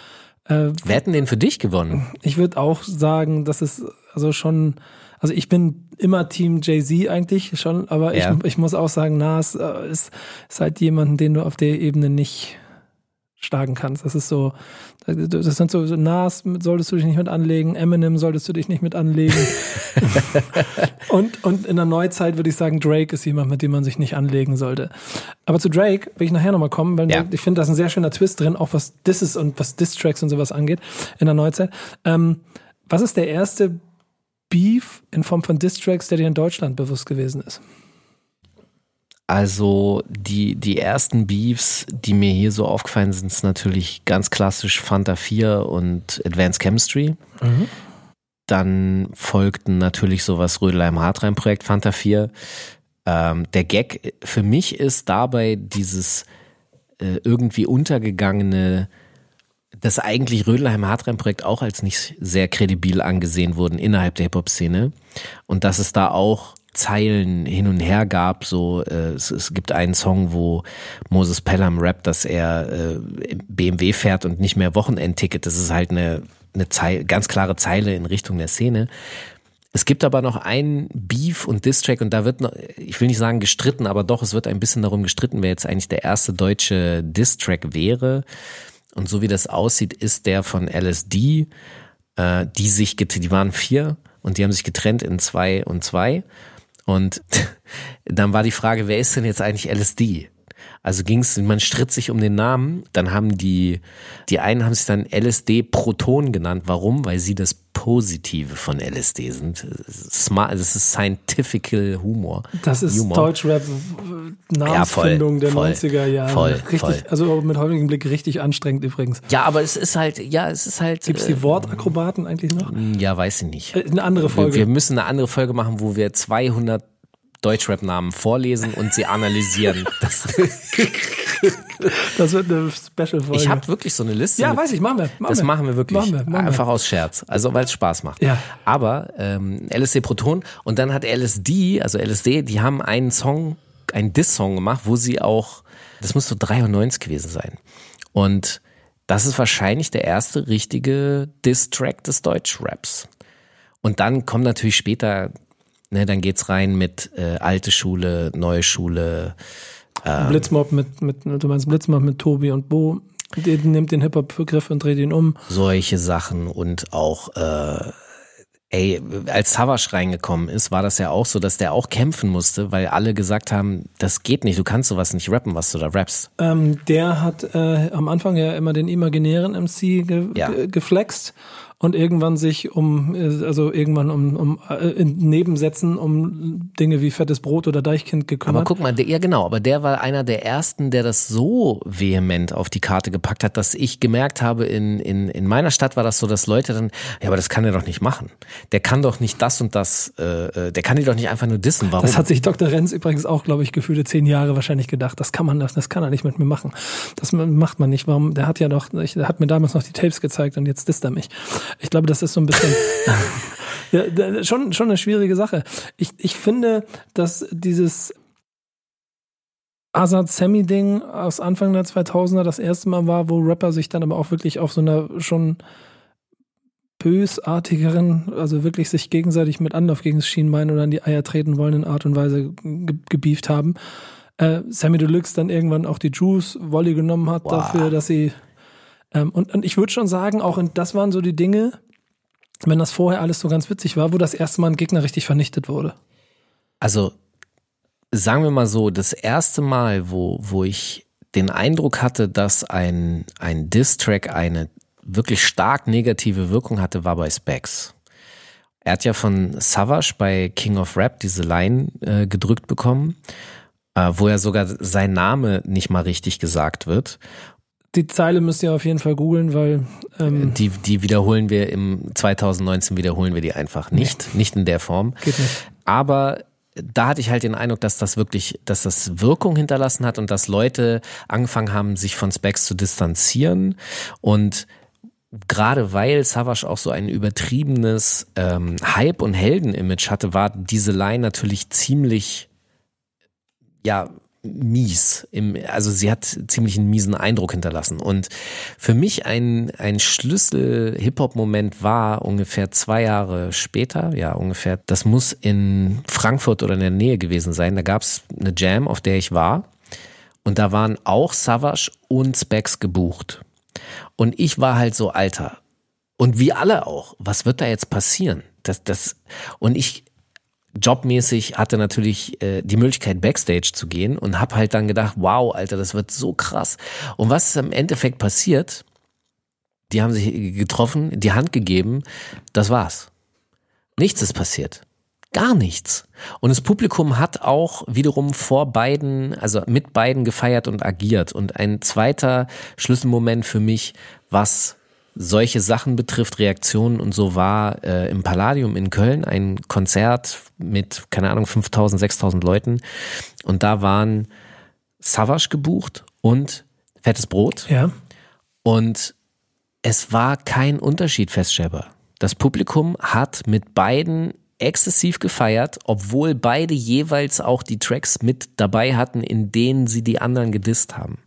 äh, Wer hat denn den für dich gewonnen? Ich würde auch sagen, dass es also schon, also ich bin immer Team Jay-Z eigentlich schon, aber Ja. ich, ich muss auch sagen, Nas äh, ist, ist halt jemanden, den du auf der Ebene nicht schlagen kannst. Das ist so, das sind so, Nas solltest du dich nicht mit anlegen, Eminem solltest du dich nicht mit anlegen. und, und in der Neuzeit würde ich sagen, Drake ist jemand, mit dem man sich nicht anlegen sollte. Aber zu Drake will ich nachher nochmal kommen, weil Ja. ich finde, da ist ein sehr schöner Twist drin, auch was Disses und was Diss-Tracks und sowas angeht in der Neuzeit. Ähm, was ist der erste Beef in Form von Diss-Tracks, der dir in Deutschland bewusst gewesen ist? Also die, die ersten Beefs, die mir hier so aufgefallen sind, ist natürlich ganz klassisch Fanta 4 und Advanced Chemistry. Dann folgten natürlich sowas Rödelheim Hartrein Projekt Fanta 4. Ähm, der Gag für mich ist dabei dieses äh, irgendwie untergegangene, dass eigentlich Rödelheim Hartrein Projekt auch als nicht sehr kredibil angesehen wurden innerhalb der Hip-Hop-Szene. Und dass es da auch Zeilen hin und her gab, so äh, es, es gibt einen Song, wo Moses Pelham rappt, dass er äh, BMW fährt und nicht mehr Wochenendticket. Das ist halt eine, eine Zeile, ganz klare Zeile in Richtung der Szene. Es gibt aber noch einen Beef und Distrack und da wird noch, ich will nicht sagen gestritten, aber doch, es wird ein bisschen darum gestritten, wer jetzt eigentlich der erste deutsche Distrack wäre. Und so wie das aussieht, ist der von LSD, äh, die sich, die waren vier und die haben sich getrennt in zwei und zwei. Und dann war die Frage, wer ist denn jetzt eigentlich LSD? Also ging's, man stritt sich um den Namen, dann haben die, die einen haben sich dann LSD Proton genannt. Warum? Weil sie das Positive von LSD sind. Smart, das ist scientifical Humor. Das ist Humor. Deutschrap äh, Namensfindung der voll, 90er Jahre. voll, richtig, voll. also mit heutigem Blick richtig anstrengend übrigens. Ja, aber es ist halt, ja, es ist halt. Gibt es äh, die Wortakrobaten eigentlich noch? Ja, weiß ich nicht. Äh, Eine andere Wir, Folge. wir müssen eine andere Folge machen, wo wir 200 Deutschrap-Namen vorlesen und sie analysieren. Das, das wird eine Special-Folge. ich habe wirklich so eine Liste. Ja, weiß ich, machen wir. Machen das wir. machen wir wirklich. Machen wir, machen wir. Einfach aus Scherz. Also weil es Spaß macht. Ja. Aber ähm, LSD Proton und dann hat LSD, also LSD, die haben einen Song, einen Diss-Song gemacht, wo sie auch, das muss so 93 gewesen sein. Und das ist wahrscheinlich der erste richtige Diss-Track des Deutschraps. Und dann kommt natürlich später, ne, dann geht's rein mit äh, alte Schule, neue Schule. Blitzmob mit, mit, du meinst Blitzmob mit Tobi und Bo. Die nimmt den Hip-Hop-Begriff und dreht ihn um. solche Sachen und auch äh, ey, als Savage reingekommen ist, war das ja auch so, dass der auch kämpfen musste, weil alle gesagt haben, das geht nicht, du kannst sowas nicht rappen, was du da rappst. Ähm, der hat äh, am Anfang ja immer den imaginären MC ge Ja. ge geflext und irgendwann sich um, äh, also irgendwann um, um äh, in Nebensätzen um Dinge wie fettes Brot oder Deichkind gekümmert. Aber guck mal, der, ja genau, aber der war einer der ersten, der das so vehement auf die Karte gepackt hat, dass ich gemerkt habe, in, in, in meiner Stadt war das so, dass Leute dann, ja, aber das kann er doch nicht machen. Der kann doch nicht das und das, äh, äh der kann die doch nicht einfach nur dissen. Warum? Das hat sich Dr. Renz übrigens auch, glaube ich, gefühlte zehn Jahre wahrscheinlich gedacht. Das kann man, das, das kann er nicht mit mir machen. Das macht man nicht. Warum? Der hat ja doch, der hat mir damals noch die Tapes gezeigt und jetzt disst er mich. Ich glaube, das ist so ein bisschen ja, schon, schon eine schwierige Sache. Ich, ich finde, dass dieses Azad Sammy Ding aus Anfang der 2000er das erste Mal war, wo Rapper sich dann aber auch wirklich auf so einer schon bösartigeren, also wirklich sich gegenseitig mit Anlauf gegen das Schienbein oder an die Eier treten wollen in Art und Weise ge gebieft haben. Äh, Sammy Deluxe dann irgendwann auch die Juice Volley genommen hat wow. dafür, dass sie ähm, und, und ich würde schon sagen, auch in, das waren so die Dinge, wenn das vorher alles so ganz witzig war, wo das erste Mal ein Gegner richtig vernichtet wurde. Also sagen wir mal so, das erste Mal, wo, wo ich den Eindruck hatte, dass ein, ein Diss-Track eine wirklich stark negative Wirkung hatte, war bei Specs. Er hat ja von Savage bei King of Rap diese Line äh, gedrückt bekommen, äh, wo er sogar sein Name nicht mal richtig gesagt wird. Die Zeile müsst ihr auf jeden Fall googeln, weil ähm die die wiederholen wir im 2019 wiederholen wir die einfach nicht, nee. nicht in der Form. Geht nicht. Aber da hatte ich halt den Eindruck, dass das wirklich, dass das Wirkung hinterlassen hat und dass Leute angefangen haben, sich von Specs zu distanzieren und gerade weil Savage auch so ein übertriebenes ähm, Hype- und Helden-Image hatte, war diese Line natürlich ziemlich, ja, mies. Im, also sie hat ziemlich einen miesen Eindruck hinterlassen. Und für mich ein, ein Schlüssel-Hip-Hop-Moment war ungefähr zwei Jahre später, ja ungefähr, das muss in Frankfurt oder in der Nähe gewesen sein. Da gab es eine Jam, auf der ich war. Und da waren auch Savage und Specs gebucht. Und ich war halt so, Alter. Und wie alle auch. Was wird da jetzt passieren? Das, das, und ich, jobmäßig hatte natürlich äh, die Möglichkeit Backstage zu gehen und habe halt dann gedacht, wow, Alter, das wird so krass. Und was ist im Endeffekt passiert? Die haben sich getroffen, die Hand gegeben, das war's. Nichts ist passiert. Gar nichts. Und das Publikum hat auch wiederum vor beiden, also mit beiden gefeiert und agiert. Und ein zweiter Schlüsselmoment für mich, was solche Sachen betrifft, Reaktionen und so war äh, im Palladium in Köln ein Konzert mit, keine Ahnung, 5000, 6000 Leuten. Und da waren Savage gebucht und Fettes Brot. Ja. Und es war kein Unterschied feststellbar. Das Publikum hat mit beiden exzessiv gefeiert, obwohl beide jeweils auch die Tracks mit dabei hatten, in denen sie die anderen gedisst haben.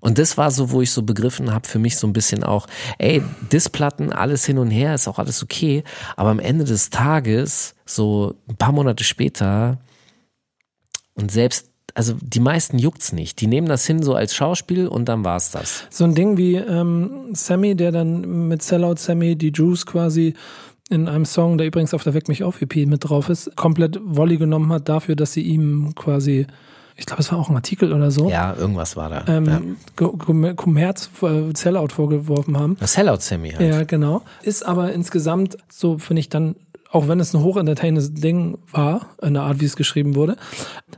Und das war so, wo ich so begriffen habe, für mich so ein bisschen auch, ey, Dissplatten, alles hin und her, ist auch alles okay, aber am Ende des Tages, so ein paar Monate später, und selbst also die meisten juckt's nicht. Die nehmen das hin so als Schauspiel und dann war's das. So ein Ding wie ähm, Sammy, der dann mit Sellout Sammy die Juice quasi in einem Song, der übrigens auf der Weck mich auf EP mit drauf ist, komplett Volley genommen hat dafür, dass sie ihm quasi ich glaube, es war auch ein Artikel oder so. Ja, irgendwas war da. Ähm, ja. Kommerz, äh, Sellout vorgeworfen haben. Sellout-Semi halt. Ja, genau. Ist aber insgesamt, so finde ich dann, auch wenn es ein hochentertainendes Ding war, in der Art, wie es geschrieben wurde,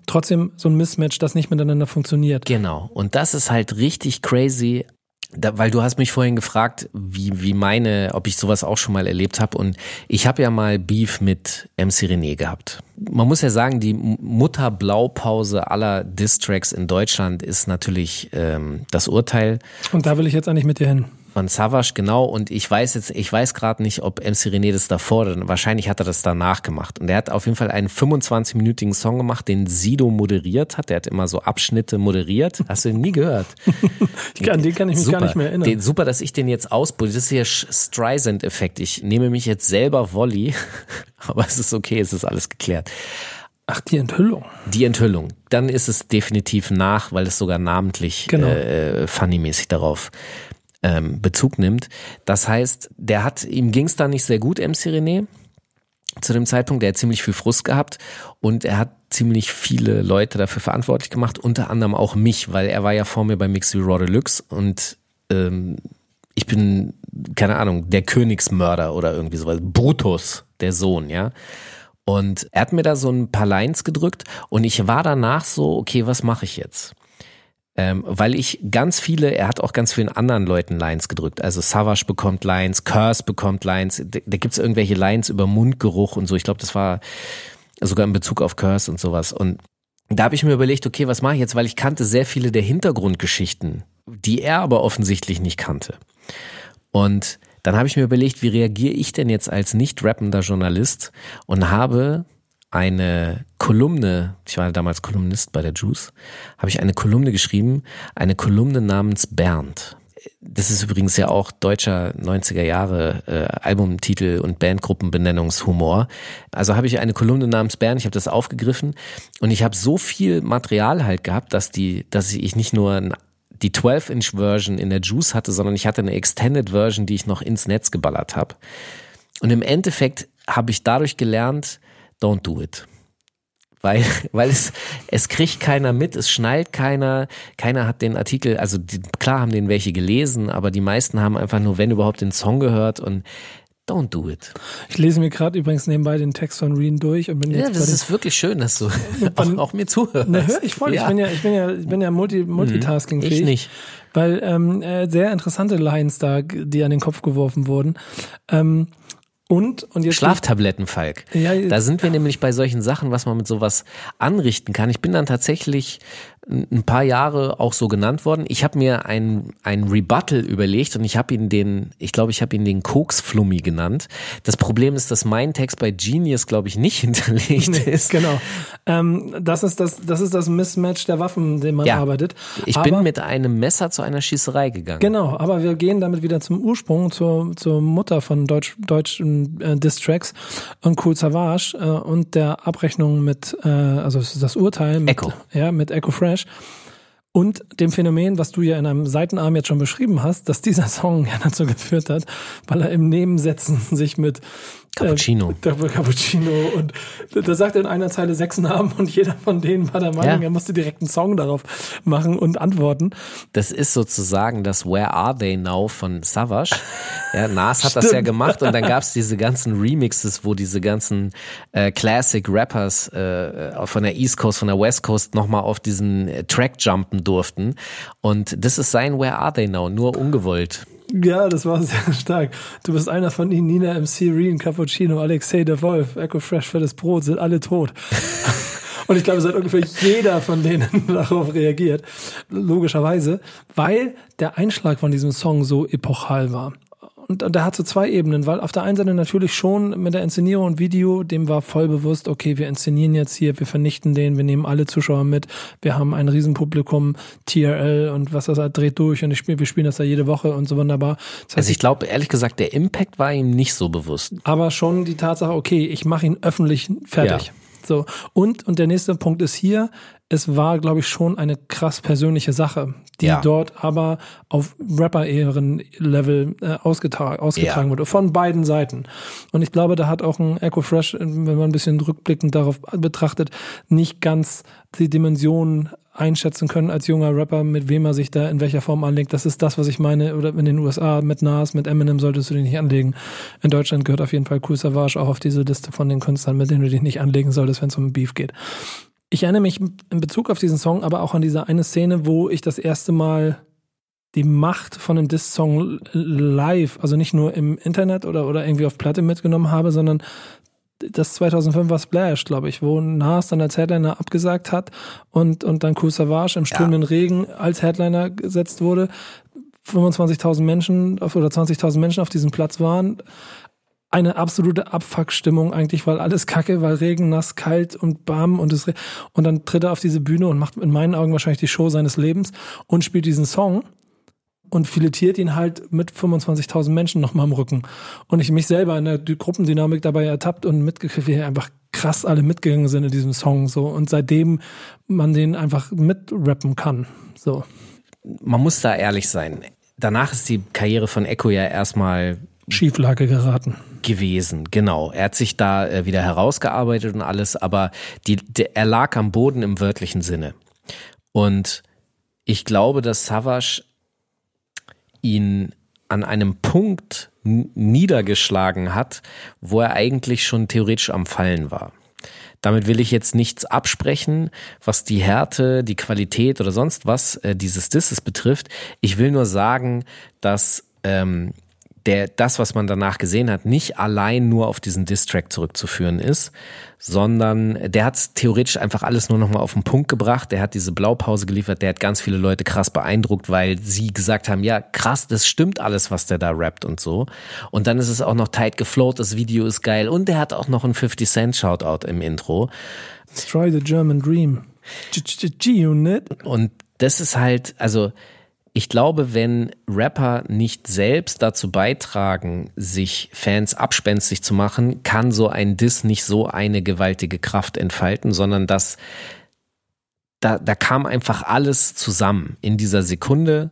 trotzdem so ein Mismatch, das nicht miteinander funktioniert. Genau. Und das ist halt richtig crazy da, weil du hast mich vorhin gefragt, wie, wie meine, ob ich sowas auch schon mal erlebt habe. Und ich habe ja mal Beef mit MC René gehabt. Man muss ja sagen, die Mutter-Blaupause aller Distracks in Deutschland ist natürlich ähm, das Urteil. Und da will ich jetzt eigentlich mit dir hin. Von Savage, genau. Und ich weiß jetzt, ich weiß gerade nicht, ob MC René das davor, oder wahrscheinlich hat er das danach gemacht. Und er hat auf jeden Fall einen 25-minütigen Song gemacht, den Sido moderiert hat. Der hat immer so Abschnitte moderiert. Hast du ihn nie gehört? An den kann ich mich super. gar nicht mehr erinnern. Den, super, dass ich den jetzt ausprobiere. Das ist hier Streisand-Effekt. Ich nehme mich jetzt selber Volley. Aber es ist okay, es ist alles geklärt. Ach, die Enthüllung. Die Enthüllung. Dann ist es definitiv nach, weil es sogar namentlich genau. äh, funny-mäßig darauf ähm, Bezug nimmt. Das heißt, der hat, ihm ging es da nicht sehr gut, MC René, zu dem Zeitpunkt. Der hat ziemlich viel Frust gehabt und er hat ziemlich viele Leute dafür verantwortlich gemacht, unter anderem auch mich, weil er war ja vor mir bei Mixed Raw Deluxe und ähm, ich bin, keine Ahnung, der Königsmörder oder irgendwie sowas. Brutus, der Sohn, ja. Und er hat mir da so ein paar Lines gedrückt und ich war danach so, okay, was mache ich jetzt? Ähm, weil ich ganz viele, er hat auch ganz vielen anderen Leuten Lines gedrückt. Also Savage bekommt Lines, Curse bekommt Lines, da, da gibt es irgendwelche Lines über Mundgeruch und so. Ich glaube, das war sogar in Bezug auf Curse und sowas. Und da habe ich mir überlegt, okay, was mache ich jetzt, weil ich kannte sehr viele der Hintergrundgeschichten, die er aber offensichtlich nicht kannte. Und dann habe ich mir überlegt, wie reagiere ich denn jetzt als nicht rappender Journalist und habe eine Kolumne, ich war damals Kolumnist bei der Juice, habe ich eine Kolumne geschrieben, eine Kolumne namens Bernd. Das ist übrigens ja auch deutscher 90er Jahre äh, Albumtitel und Bandgruppenbenennungshumor. Also habe ich eine Kolumne namens Bernd, ich habe das aufgegriffen und ich habe so viel Material halt gehabt, dass die, dass ich nicht nur ein die 12-Inch-Version in der Juice hatte, sondern ich hatte eine Extended-Version, die ich noch ins Netz geballert habe. Und im Endeffekt habe ich dadurch gelernt, don't do it. Weil, weil es, es kriegt keiner mit, es schnallt keiner, keiner hat den Artikel, also die, klar haben den welche gelesen, aber die meisten haben einfach nur, wenn überhaupt, den Song gehört und Don't do it. Ich lese mir gerade übrigens nebenbei den Text von Reen durch und bin Ja, jetzt das bei ist wirklich schön, dass du auch, auch mir zuhörst. ne, hör ich voll. Ja. Ich bin ja, ich bin ja, ich bin ja multi, multitasking fähig. Ich nicht. Weil ähm, äh, sehr interessante Lines da, die an den Kopf geworfen wurden. Ähm, und und jetzt Schlaftabletten, Falk. Ja, da sind wir nämlich bei solchen Sachen, was man mit sowas anrichten kann. Ich bin dann tatsächlich ein paar Jahre auch so genannt worden. Ich habe mir ein, ein Rebuttal überlegt und ich habe ihn den, ich glaube, ich habe ihn den Koksflummi genannt. Das Problem ist, dass mein Text bei Genius, glaube ich, nicht hinterlegt ist. Genau. Ähm, das ist das, das ist das Mismatch der Waffen, den man Ja. arbeitet. Ich aber, bin mit einem Messer zu einer Schießerei gegangen. Genau, aber wir gehen damit wieder zum Ursprung, zur, zur Mutter von Deutsch, deutschen äh, Distracks und Cool Savage äh, und der Abrechnung mit, äh, also das Urteil mit, Echo. Ja, mit Echo Fresh. Und dem Phänomen, was du ja in einem Seitenarm jetzt schon beschrieben hast, dass dieser Song ja dazu geführt hat, weil er im Nebensetzen sich mit Cappuccino. Äh, Cappuccino und da sagt er in einer Zeile sechs Namen und jeder von denen war der Meinung, Ja. er musste direkt einen Song darauf machen und antworten. Das ist sozusagen das Where Are They Now von Savage. Ja, Nas hat das ja gemacht und dann gab's diese ganzen Remixes, wo diese ganzen äh, Classic Rappers äh, von der East Coast, von der West Coast nochmal auf diesen äh, Track jumpen durften. Und das ist sein Where Are They Now, nur ungewollt. Ja, das war sehr stark. Du bist einer von ihnen, Nina MC, Reen, Cappuccino, Alexei der Wolf, Echo Fresh für das Brot, sind alle tot. Und ich glaube, es hat ungefähr jeder von denen darauf reagiert. Logischerweise, weil der Einschlag von diesem Song so epochal war. Und, und der hat so zwei Ebenen, weil auf der einen Seite natürlich schon mit der Inszenierung und Video, dem war voll bewusst, okay, wir inszenieren jetzt hier, wir vernichten den, wir nehmen alle Zuschauer mit, wir haben ein Riesenpublikum, TRL und was das halt dreht durch und ich spiel, wir spielen das da jede Woche und so wunderbar. Das heißt, Also ich glaube, ehrlich gesagt, der Impact war ihm nicht so bewusst. aber schon die Tatsache, okay, ich mache ihn öffentlich fertig. Ja. So und und der nächste Punkt ist hier, es war glaube ich schon eine krass persönliche Sache, die Ja. dort aber auf Rapper-Ehren-Level äh, ausgetragen, ausgetragen Ja. wurde von beiden Seiten. Und ich glaube, da hat auch ein Echo Fresh, wenn man ein bisschen rückblickend darauf betrachtet, nicht ganz die Dimension einschätzen können als junger Rapper, mit wem er sich da in welcher Form anlegt. Das ist das, was ich meine. Oder in den USA mit Nas, mit Eminem solltest du dich nicht anlegen. In Deutschland gehört auf jeden Fall Cool Savage auch auf diese Liste von den Künstlern, mit denen du dich nicht anlegen solltest, wenn es um Beef geht. Ich erinnere mich in Bezug auf diesen Song aber auch an diese eine Szene, wo ich das erste Mal die Macht von einem Diss-Song live, also nicht nur im Internet oder, oder irgendwie auf Platte mitgenommen habe, sondern das 2005 war Splash, glaube ich, wo Nas dann als Headliner abgesagt hat und, und dann Cool Savage im strömenden Regen als Headliner gesetzt wurde. 25.000 Menschen auf, oder 20.000 Menschen auf diesem Platz waren. Eine absolute Abfuckstimmung eigentlich, weil alles kacke, weil Regen, nass, kalt und bam und es, und dann tritt er auf diese Bühne und macht in meinen Augen wahrscheinlich die Show seines Lebens und spielt diesen Song und filetiert ihn halt mit 25.000 Menschen nochmal im Rücken. Und ich mich selber in der Gruppendynamik dabei ertappt und mitgekriegt, wie einfach krass alle mitgegangen sind in diesem Song, so. Und seitdem man den einfach mitrappen kann, so. Man muss da ehrlich sein. Danach ist die Karriere von Echo ja erstmal Schieflage geraten. Gewesen, genau. Er hat sich da äh, wieder herausgearbeitet und alles, aber die, der, er lag am Boden im wörtlichen Sinne. Und ich glaube, dass Savage ihn an einem Punkt niedergeschlagen hat, wo er eigentlich schon theoretisch am Fallen war. Damit will ich jetzt nichts absprechen, was die Härte, die Qualität oder sonst was äh, dieses Disses betrifft. Ich will nur sagen, dass ähm, der, das, was man danach gesehen hat, nicht allein nur auf diesen Distrack zurückzuführen ist, sondern der hat theoretisch einfach alles nur nochmal auf den Punkt gebracht. Der hat diese Blaupause geliefert, der hat ganz viele Leute krass beeindruckt, weil sie gesagt haben, ja krass, das stimmt alles, was der da rappt und so. Und dann ist es auch noch tight geflowt, das Video ist geil und der hat auch noch einen 50 Cent Shoutout im Intro. Destroy the German Dream. G-Unit. Und das ist halt, also ich glaube, wenn Rapper nicht selbst dazu beitragen, sich Fans abspenstig zu machen, kann so ein Diss nicht so eine gewaltige Kraft entfalten, sondern das da, da kam einfach alles zusammen in dieser Sekunde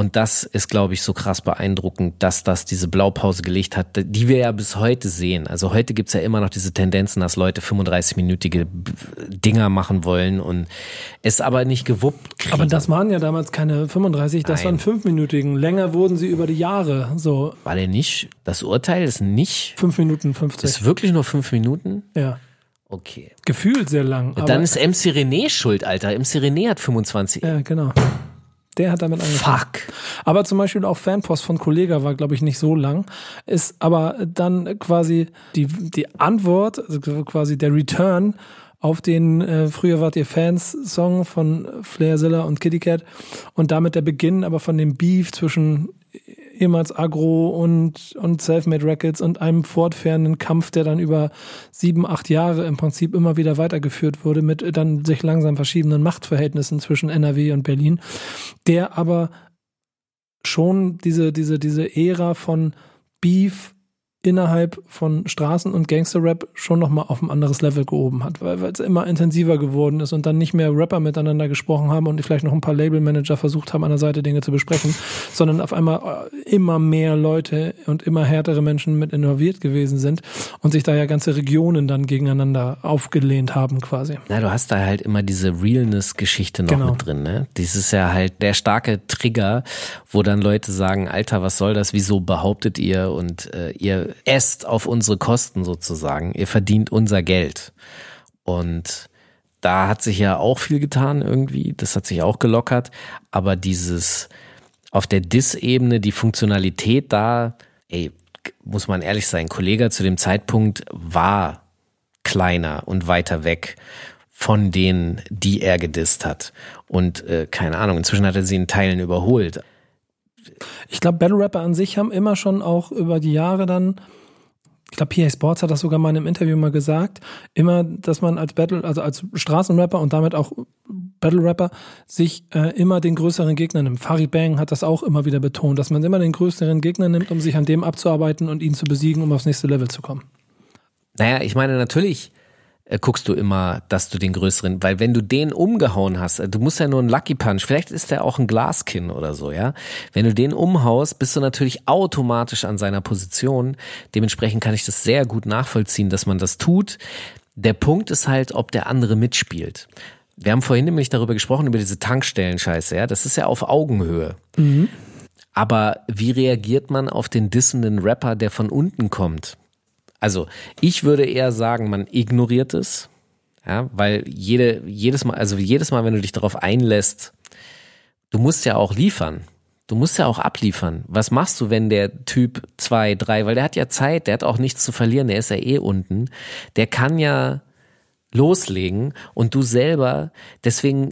und das ist, glaube ich, so krass beeindruckend, dass das diese Blaupause gelegt hat, die wir ja bis heute sehen. Also heute gibt's ja immer noch diese Tendenzen, dass Leute 35-minütige Dinger machen wollen und es aber nicht gewuppt kriegen. Aber das waren ja damals keine 35, das Nein. waren 5-minütigen. Länger wurden sie über die Jahre. So War der nicht? Das Urteil ist nicht. 5 Minuten 50. Ist wirklich nur fünf Minuten? ja. Okay. Gefühlt sehr lang. Und dann ist MC René schuld, Alter. MC René hat 25. Ja, genau. Der hat damit angefangen. Fuck. Aber zum Beispiel auch Fanpost von Kollega war, glaube ich, nicht so lang. Ist aber dann quasi die, die Antwort, also quasi der Return auf den äh, Früher wart ihr Fans Song von Flair Zilla und Kitty Cat und damit der Beginn aber von dem Beef zwischen ehemals Agro und, und Selfmade Records und einem fortfährenden Kampf, der dann über sieben, acht Jahre im Prinzip immer wieder weitergeführt wurde mit dann sich langsam verschiedenen Machtverhältnissen zwischen NRW und Berlin, der aber schon diese, diese, diese Ära von Beef innerhalb von Straßen- und Gangster-Rap schon nochmal auf ein anderes Level gehoben hat, weil weil es immer intensiver geworden ist und dann nicht mehr Rapper miteinander gesprochen haben und vielleicht noch ein paar Labelmanager versucht haben, an der Seite Dinge zu besprechen, sondern auf einmal äh, immer mehr Leute und immer härtere Menschen mit involviert gewesen sind und sich da ja ganze Regionen dann gegeneinander aufgelehnt haben quasi. Na, du hast da halt immer diese Realness-Geschichte noch Genau. mit drin, ne? Das ist ja halt der starke Trigger, wo dann Leute sagen, Alter, was soll das? Wieso behauptet ihr und äh, ihr esst auf unsere Kosten sozusagen? Ihr verdient unser Geld. Und da hat sich ja auch viel getan irgendwie. Das hat sich auch gelockert. Aber dieses auf der Dis-Ebene, die Funktionalität da, ey, muss man ehrlich sein, Kollege zu dem Zeitpunkt war kleiner und weiter weg von denen, die er gedisst hat. Und äh, keine Ahnung, inzwischen hat er sie in Teilen überholt. Ich glaube, Battle Rapper an sich haben immer schon auch über die Jahre dann, ich glaube, PA Sports hat das sogar mal in einem Interview mal gesagt, immer, dass man als Battle, also als Straßenrapper und damit auch Battle Rapper sich äh, immer den größeren Gegner nimmt. Farid Bang hat das auch immer wieder betont, dass man immer den größeren Gegner nimmt, um sich an dem abzuarbeiten und ihn zu besiegen, um aufs nächste Level zu kommen. Naja, ich meine, natürlich äh, guckst du immer, dass du den größeren, weil wenn du den umgehauen hast, äh, du musst ja nur einen Lucky Punch, vielleicht ist der auch ein Glaskin oder so, ja. Wenn du den umhaust, bist du natürlich automatisch an seiner Position. Dementsprechend kann ich das sehr gut nachvollziehen, dass man das tut. Der Punkt ist halt, ob der andere mitspielt. Wir haben vorhin nämlich darüber gesprochen, über diese Tankstellen-Scheiße, ja. Das ist ja auf Augenhöhe. Aber wie reagiert man auf den dissenden Rapper, der von unten kommt? Also, ich würde eher sagen, man ignoriert es, ja, weil jede, jedes Mal, also jedes Mal, wenn du dich darauf einlässt, du musst ja auch liefern. Du musst ja auch abliefern. Was machst du, wenn der Typ zwei, drei, weil der hat ja Zeit, der hat auch nichts zu verlieren, der ist ja eh unten. Der kann ja loslegen und du selber, deswegen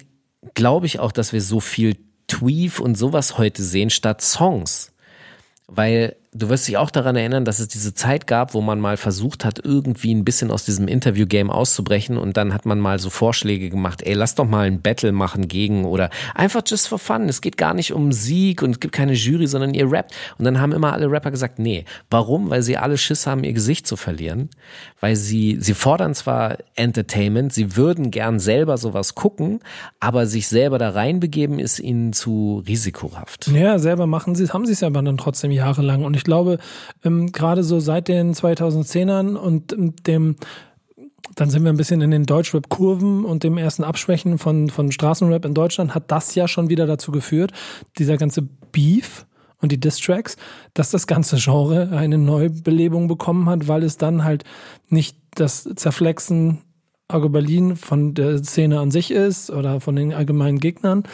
glaube ich auch, dass wir so viel Tweef und sowas heute sehen statt Songs. Weil du wirst dich auch daran erinnern, dass es diese Zeit gab, wo man mal versucht hat, irgendwie ein bisschen aus diesem Interview-Game auszubrechen und dann hat man mal so Vorschläge gemacht, ey, lass doch mal ein Battle machen gegen oder einfach just for fun. Es geht gar nicht um Sieg und es gibt keine Jury, sondern ihr rappt. Und dann haben immer alle Rapper gesagt, nee. Warum? Weil sie alle Schiss haben, ihr Gesicht zu verlieren. Weil sie, sie fordern zwar Entertainment, sie würden gern selber sowas gucken, aber sich selber da reinbegeben ist ihnen zu risikohaft. Ja, selber machen sie haben sie es aber dann trotzdem jahrelang. Und ich glaube, ähm, gerade so seit den 2010ern und ähm, dem, dann sind wir ein bisschen in den Deutschrap-Kurven und dem ersten Abschwächen von, von Straßenrap in Deutschland, hat das ja schon wieder dazu geführt, dieser ganze Beef und die Diss-Tracks, dass das ganze Genre eine Neubelebung bekommen hat, weil es dann halt nicht das Zerflexen Argo Berlin von der Szene an sich ist oder von den allgemeinen Gegnern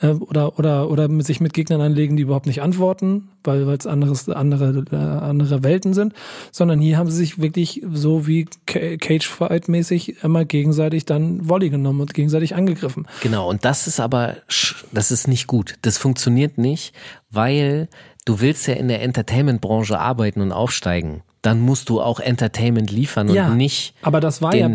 äh, oder oder oder sich mit Gegnern anlegen, die überhaupt nicht antworten, weil weil es anderes andere äh, andere Welten sind, sondern hier haben sie sich wirklich so wie Cage Fight mäßig immer gegenseitig dann Volley genommen und gegenseitig angegriffen. Genau und das ist aber das ist nicht gut. Das funktioniert nicht, weil du willst ja in der Entertainment Branche arbeiten und aufsteigen. Dann musst du auch Entertainment liefern und ja, nicht aber das war ja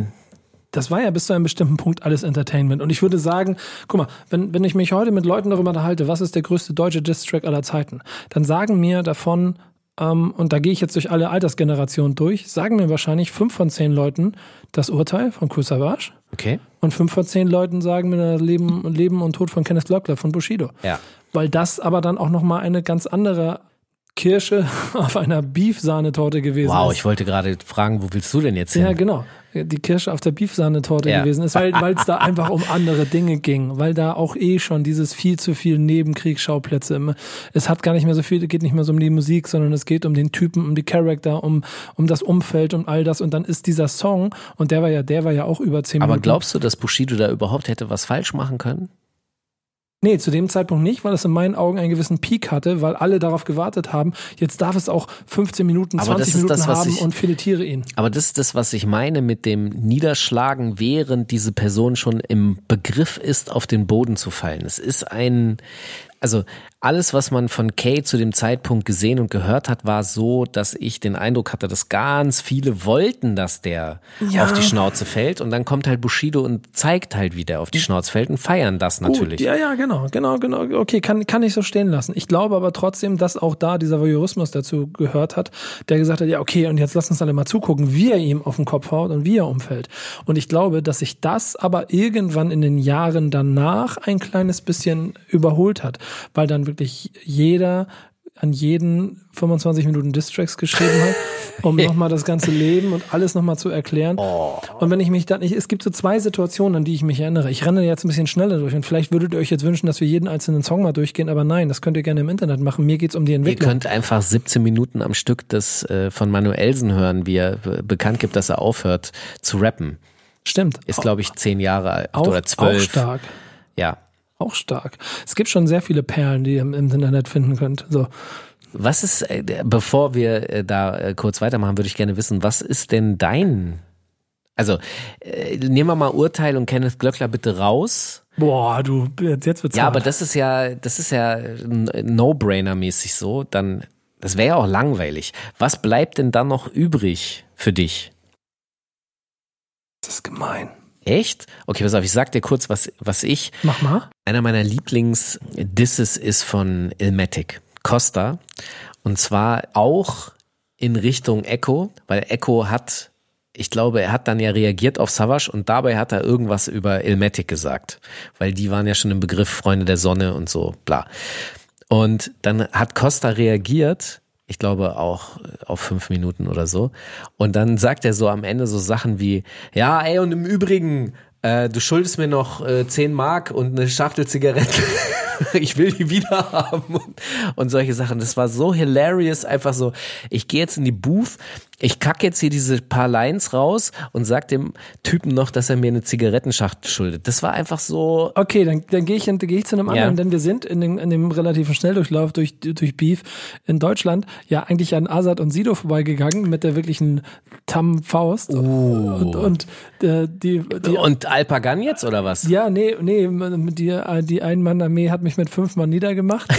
das war ja bis zu einem bestimmten Punkt alles Entertainment. Und ich würde sagen, guck mal, wenn, wenn ich mich heute mit Leuten darüber unterhalte, was ist der größte deutsche Distrack aller Zeiten, dann sagen mir davon, ähm, und da gehe ich jetzt durch alle Altersgenerationen durch, sagen mir wahrscheinlich fünf von zehn Leuten das Urteil von Kool Savage. Okay. Und fünf von zehn Leuten sagen mir das Leben, Leben und Tod von Kenneth Glockler von Bushido. Ja. Weil das aber dann auch nochmal eine ganz andere Kirsche auf einer Beef-Sahnetorte gewesen wow, ist. Wow, ich wollte gerade fragen, wo willst du denn jetzt hin? Ja, genau. Die Kirsche auf der Beef-Sahnetorte ja. gewesen ist, weil es da einfach um andere Dinge ging, weil da auch eh schon dieses viel zu viel Nebenkriegsschauplätze immer. Es hat gar nicht mehr so viel, geht nicht mehr so um die Musik, sondern es geht um den Typen, um die Charakter, um, um das Umfeld und all das. Und dann ist dieser Song, und der war ja, der war ja auch über zehn Aber Minuten. glaubst du, dass Bushido da überhaupt hätte was falsch machen können? Nee, zu dem Zeitpunkt nicht, weil es in meinen Augen einen gewissen Peak hatte, weil alle darauf gewartet haben. Jetzt darf es auch 15 Minuten, 20 Minuten das, haben ich, und filetiere ihn. Aber das ist das, was ich meine mit dem Niederschlagen, während diese Person schon im Begriff ist, auf den Boden zu fallen. Es ist ein, also alles, was man von Kay zu dem Zeitpunkt gesehen und gehört hat, war so, dass ich den Eindruck hatte, dass ganz viele wollten, dass der ja. auf die Schnauze fällt. Und dann kommt halt Bushido und zeigt halt, wie der auf die Schnauze fällt und feiern das natürlich. Gut, ja, ja, genau, genau, genau. Okay, kann, kann ich so stehen lassen. Ich glaube aber trotzdem, dass auch da dieser Voyeurismus dazu gehört hat, der gesagt hat, ja, okay, und jetzt lass uns alle mal zugucken, wie er ihm auf den Kopf haut und wie er umfällt. Und ich glaube, dass sich das aber irgendwann in den Jahren danach ein kleines bisschen überholt hat, weil dann wirklich jeder an jeden 25 Minuten Distracks geschrieben hat, um nochmal das ganze Leben und alles nochmal zu erklären. Oh. Und wenn ich mich dann, ich, es gibt so zwei Situationen, an die ich mich erinnere. Ich renne jetzt ein bisschen schneller durch und vielleicht würdet ihr euch jetzt wünschen, dass wir jeden einzelnen Song mal durchgehen, aber nein, das könnt ihr gerne im Internet machen. Mir geht's um die Entwicklung. Ihr könnt einfach 17 Minuten am Stück das äh, von Manuelsen hören, wie er bekannt gibt, dass er aufhört zu rappen. Stimmt. Ist, glaube ich, zehn Jahre alt auch, oder zwölf. Auch stark. Ja, auch stark. Es gibt schon sehr viele Perlen, die ihr im Internet finden könnt. So. Was ist, äh, bevor wir äh, da äh, kurz weitermachen, würde ich gerne wissen, was ist denn dein, also nehmen wir mal Urteil und Kenneth Glöckler bitte raus. Boah, du, jetzt wird's Ja, hart. aber das ist ja, das ist ja No-Brainer-mäßig so, dann, das wäre ja auch langweilig. Was bleibt denn dann noch übrig für dich? Das ist gemein. Echt? Okay, pass auf, ich sag dir kurz, was, was ich. Mach mal. Einer meiner Lieblings-Disses ist von Ilmatic, Costa. Und zwar auch in Richtung Echo, weil Echo hat, ich glaube, er hat dann ja reagiert auf Savage und dabei hat er irgendwas über Ilmatic gesagt. Weil die waren ja schon im Begriff Freunde der Sonne und so, bla. Und dann hat Costa reagiert ich glaube auch auf fünf Minuten oder so. Und dann sagt er so am Ende so Sachen wie, ja, ey, und im Übrigen, äh, du schuldest mir noch äh, 10 Mark und eine Schachtel Zigaretten. ich will die wieder haben und, und solche Sachen. Das war so hilarious, einfach so, ich gehe jetzt in die Booth, ich kacke jetzt hier diese paar Lines raus und sag dem Typen noch, dass er mir eine Zigarettenschachtel schuldet. Das war einfach so. Okay, dann, dann gehe ich, dann geh ich zu einem anderen, ja. denn wir sind in dem, in dem relativen Schnelldurchlauf durch, durch Beef in Deutschland ja eigentlich an Azad und Sido vorbeigegangen mit der wirklichen Tam Faust. Uh. Und, und äh, die, die. Und Alpagan jetzt oder was? Ja, nee, nee, die, die Ein-Mann-Armee hat mich mit fünf Mann niedergemacht.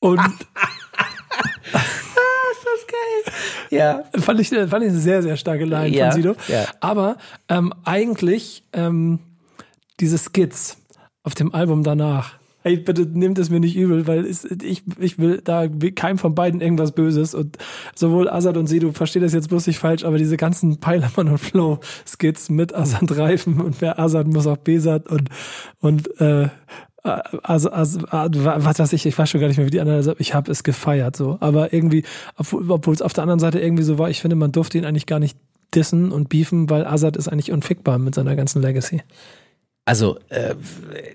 Und Ja. Fand ich, fand ich eine sehr, sehr starke Line ja, von Sido. Ja. Aber ähm, eigentlich ähm, diese Skits auf dem Album danach. Ey, bitte nehmt es mir nicht übel, weil ich, ich will da keinem von beiden irgendwas Böses und sowohl Azad und Sido, verstehe das jetzt bloß nicht falsch, aber diese ganzen Peilermann und Flow Skits mit Azad Reifen und wer Azad muss auch Besat und, und, äh, also, also was weiß ich, ich weiß schon gar nicht mehr, wie die anderen, also ich habe es gefeiert so, aber irgendwie, obwohl es auf der anderen Seite irgendwie so war, ich finde, man durfte ihn eigentlich gar nicht dissen und beefen, weil Azad ist eigentlich unfickbar mit seiner ganzen Legacy. Also äh,